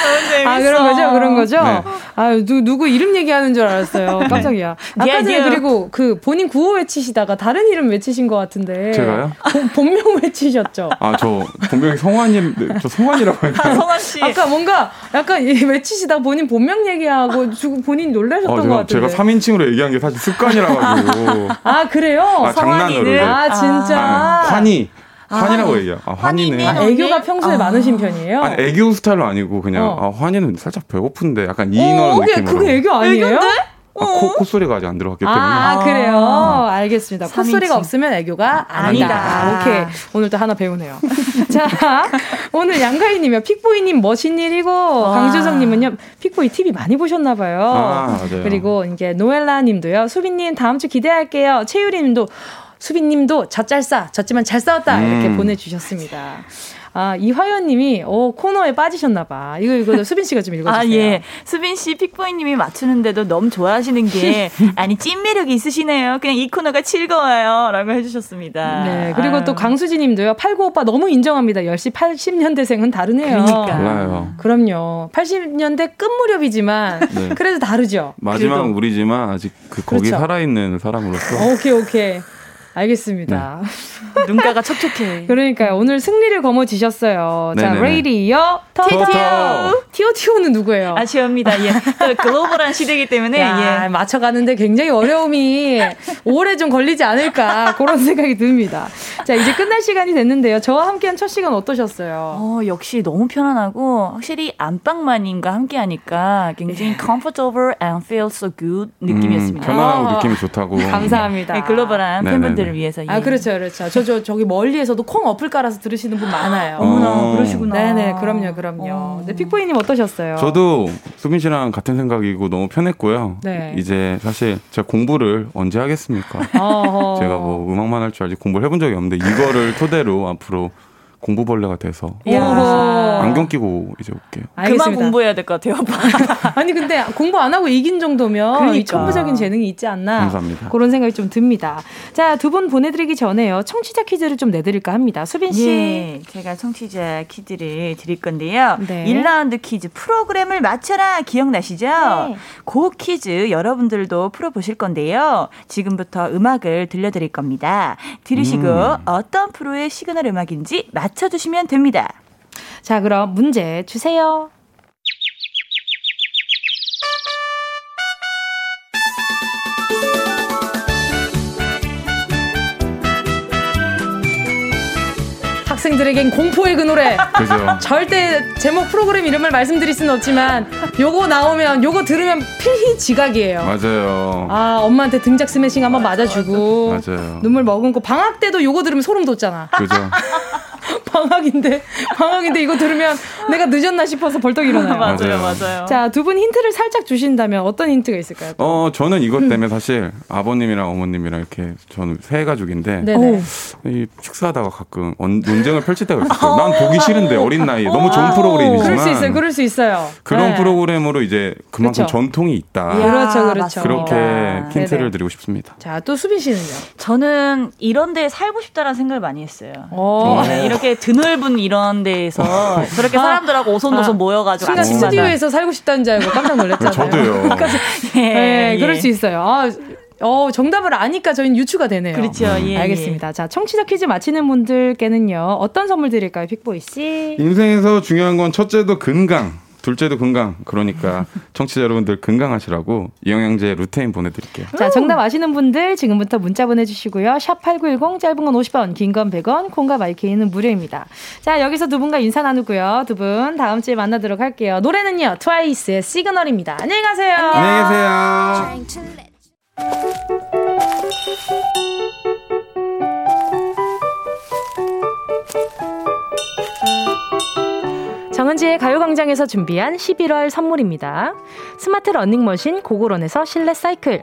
S1: 아, 그런 거죠, 그런 거죠. 네. 아, 누, 누구 이름 얘기하는 줄 알았어요. 네. 깜짝이야. 아까 전에 그리고 그 본인 구호 외치시다가 다른 이름 외치신 것 같은데.
S7: 제가요?
S1: 본, 본명 외치셨죠?
S7: 아, 저 본명이 성환님, 저 성환이라고 했나요?
S6: 아, 성환 씨.
S1: 아까 뭔가 약간 외치시다 본인 본명 얘기하고 본인 놀라셨던 어,
S7: 제가,
S1: 것 같은데.
S7: 제가 3인칭으로 얘기한 게 사실 습관이라 가지고.
S1: 아, 그래요?
S7: 아, 장난으로.
S1: 아, 진짜.
S7: 아, 환희. 환이라고 얘기해요. 아, 환희네.
S1: 아, 애교가 평소에 아. 많으신 편이에요?
S7: 아니, 애교 스타일로 아니고 그냥, 어. 아, 환희는 살짝 배고픈데 약간 이인원
S1: 어, 느낌으로. 그게 애교 아니에요? 애교인데?
S7: 아, 코, 콧소리가 아직 안 들어갔기 때문에.
S1: 아, 그래요? 알겠습니다. 콧소리가 없으면 애교가 아니다. 아니다. 오케이. 오늘 또 하나 배우네요. 자, 오늘 양가희님이요. 픽보이님 멋진 일이고, 강주성님은요, 픽보이 TV 많이 보셨나봐요. 아, 그리고 이제 노엘라 님도요. 수빈님 다음 주 기대할게요. 최유리 님도 수빈님도 젖잘싸, 졌지만 잘 싸웠다. 이렇게 음. 보내주셨습니다. 아, 이화연 님이, 오, 코너에 빠지셨나봐. 이거, 이거, 수빈 씨가 좀 읽어주세요. 아, 예.
S6: 수빈 씨, 픽보이 님이 맞추는데도 너무 좋아하시는 게, 아니, 찐 매력이 있으시네요. 그냥 이 코너가 즐거워요. 라고 해주셨습니다.
S1: 네. 그리고 아유. 또 강수지 님도요. 89 오빠 너무 인정합니다. 역시 80년대생은 다르네요.
S7: 그러니까. 달라요.
S1: 그럼요. 80년대 끝 무렵이지만, 네. 그래도 다르죠.
S7: 마지막 그래도. 우리지만 아직 그, 거기 그렇죠. 살아있는 사람으로서.
S1: 오케이, 오케이. 알겠습니다.
S6: 네. 눈가가 촉촉해.
S1: 그러니까요. 오늘 승리를 거머쥐셨어요. 자, 레이디어
S6: 티오.
S1: 티오티오는 누구예요?
S6: 아쉬웁니다. 예. 글로벌한 시대이기 때문에 야,
S1: 예. 맞춰가는데 굉장히 어려움이 오래 좀 걸리지 않을까 그런 생각이 듭니다. 자, 이제 끝날 시간이 됐는데요. 저와 함께한 첫 시간 어떠셨어요?
S6: 어, 역시 너무 편안하고 확실히 안방마님과 함께하니까 굉장히 comfortable and feel so good 느낌이었습니다.
S7: 음, 편안하고 어. 느낌이 좋다고.
S1: 감사합니다.
S6: 네, 글로벌한 네네네. 팬분들 을 위해서.
S1: 아, 그렇죠, 그렇죠. 저, 저, 저기 멀리에서도 콩 어플 깔아서 들으시는 분 많아요.
S6: 어머나, 어. 그러시구나.
S1: 네네, 그럼요, 그럼요. 어. 네, 픽보이님 어떠셨어요?
S7: 저도 수빈 씨랑 같은 생각이고 너무 편했고요. 네. 이제 사실 제가 공부를 언제 하겠습니까? 제가 뭐 음악만 할 줄 알지 공부를 해본 적이 없는데 이거를 토대로 앞으로 공부벌레가 돼서 안경 끼고 이제 올게요.
S6: 알겠습니다. 그만 공부해야 될 것 같아요.
S1: 아니 근데 공부 안 하고 이긴 정도면 그러니까. 천부적인 재능이 있지 않나
S7: 감사합니다.
S1: 그런 생각이 좀 듭니다. 자 두 분 보내드리기 전에요. 청취자 퀴즈를 좀 내드릴까 합니다. 수빈 씨. 예,
S6: 제가 청취자 퀴즈를 드릴 건데요. 네. 1라운드 퀴즈 프로그램을 맞춰라 기억나시죠? 네. 그 퀴즈 여러분들도 풀어보실 건데요. 지금부터 음악을 들려드릴 겁니다. 들으시고 음. 어떤 프로의 시그널 음악인지 맞 맞춰주시면 됩니다.
S1: 자, 그럼 문제 주세요. 학생들에겐 공포의 그 노래.
S7: 그죠.
S1: 절대 제목 프로그램 이름을 말씀드릴 수는 없지만 요거 나오면 요거 들으면 필히 지각이에요.
S7: 맞아요.
S1: 아 엄마한테 등짝 스매싱 한번 맞아주고.
S7: 맞아요.
S1: 눈물 머금고 방학 때도 요거 들으면 소름 돋잖아.
S7: 그죠.
S1: 방학인데 방학인데 이거 들으면 내가 늦었나 싶어서 벌떡 일어나요.
S6: 맞아요, 맞아요.
S1: 자, 두 분 힌트를 살짝 주신다면 어떤 힌트가 있을까요?
S7: 또? 어, 저는 이것 때문에 사실 아버님이랑 어머님이랑 이렇게 저는 새 가족인데
S1: 네네.
S7: 이 식사하다가 가끔 논쟁을 펼칠 때가 있어요. 난 보기 싫은데 어린 나이에 너무 좋은 프로그램이지만
S1: 그럴 수 있어요, 그럴 수 있어요.
S7: 그런 네. 프로그램으로 이제 그만큼 그렇죠. 전통이 있다.
S1: 그렇죠, 그렇죠.
S7: 그렇게 힌트를 네네. 드리고 싶습니다.
S1: 자, 또 수빈 씨는요?
S6: 저는 이런 데 살고 싶다라는 생각을 많이 했어요. 네, 이렇게 드넓은 이런 데에서 저렇게 사람들하고 오손도손 아, 모여가지고
S1: 순간 스튜디오에서 살고 싶다는 줄 알고 깜짝 놀랐잖아요.
S7: 저도요.
S1: 예, 네, 예. 그럴 수 있어요. 아, 어, 정답을 아니까 저희는 유추가 되네요.
S6: 그렇죠. 예,
S1: 예. 알겠습니다. 예. 자, 청취자 퀴즈 마치는 분들께는요. 어떤 선물 드릴까요, 픽보이 씨?
S7: 인생에서 중요한 건 첫째도 건강. 둘째도 건강. 그러니까 청취자 여러분들 건강하시라고 영양제 루테인 보내드릴게요.
S1: 자, 정답 아시는 분들 지금부터 문자 보내주시고요. 샵 8910 짧은 건 50원, 긴 건 100원, 콩과 마이케이는 무료입니다. 자, 여기서 두 분과 인사 나누고요. 두 분 다음 주에 만나도록 할게요. 노래는요, 트와이스의 시그널입니다. 안녕히 가세요.
S7: 안녕히 계세요.
S1: 정은지의 가요광장에서 준비한 11월 선물입니다. 스마트 러닝머신 고고런에서 실내 사이클,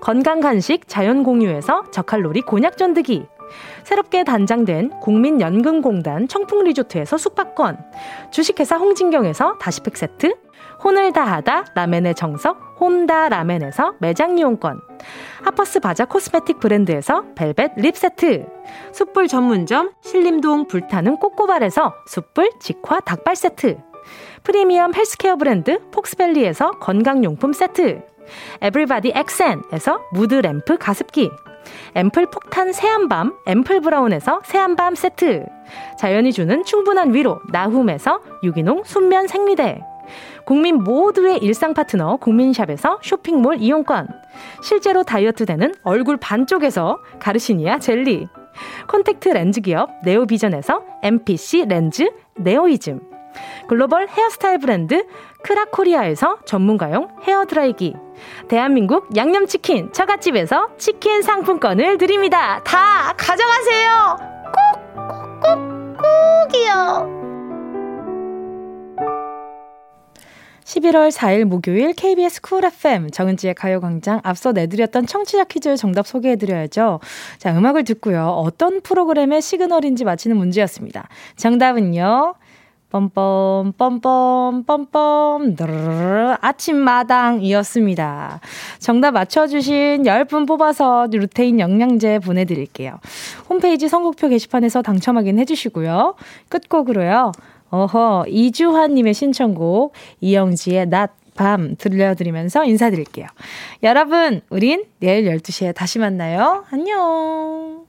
S1: 건강 간식 자연 공유에서 저칼로리 곤약 전드기, 새롭게 단장된 국민연금공단 청풍리조트에서 숙박권, 주식회사 홍진경에서 다시팩 세트, 혼을 다하다 라멘의 정석 혼다 라멘에서 매장 이용권, 하퍼스 바자 코스메틱 브랜드에서 벨벳 립 세트, 숯불 전문점 신림동 불타는 꼬꼬발에서 숯불 직화 닭발 세트, 프리미엄 헬스케어 브랜드 폭스밸리에서 건강용품 세트, 에브리바디 엑센에서 무드 램프 가습기, 앰플 폭탄 세안밤 앰플 브라운에서 세안밤 세트 자연이 주는 충분한 위로 나훔에서 유기농 순면 생리대 국민 모두의 일상 파트너 국민샵에서 쇼핑몰 이용권 실제로 다이어트 되는 얼굴 반쪽에서 가르시니아 젤리 콘택트 렌즈 기업 네오비전에서 MPC 렌즈 네오이즘 글로벌 헤어스타일 브랜드 크라코리아에서 전문가용 헤어드라이기 대한민국 양념치킨 처갓집에서 치킨 상품권을 드립니다. 다 가져가세요. 꼭, 꼭, 꼭, 꼭이요. 11월 4일 목요일 KBS 쿨 FM 정은지의 가요광장 앞서 내드렸던 청취자 퀴즈 정답 소개해드려야죠. 자, 음악을 듣고요. 어떤 프로그램의 시그널인지 맞히는 문제였습니다. 정답은요. 뻔뻔 뻔뻔 뻔뻔 아침마당이었습니다. 정답 맞춰주신 10분 뽑아서 루테인 영양제 보내드릴게요. 홈페이지 선곡표 게시판에서 당첨 확인 해주시고요. 끝곡으로요. 어허 이주환님의 신청곡 이영지의 낮 밤 들려드리면서 인사드릴게요. 여러분, 우린 내일 12시에 다시 만나요. 안녕.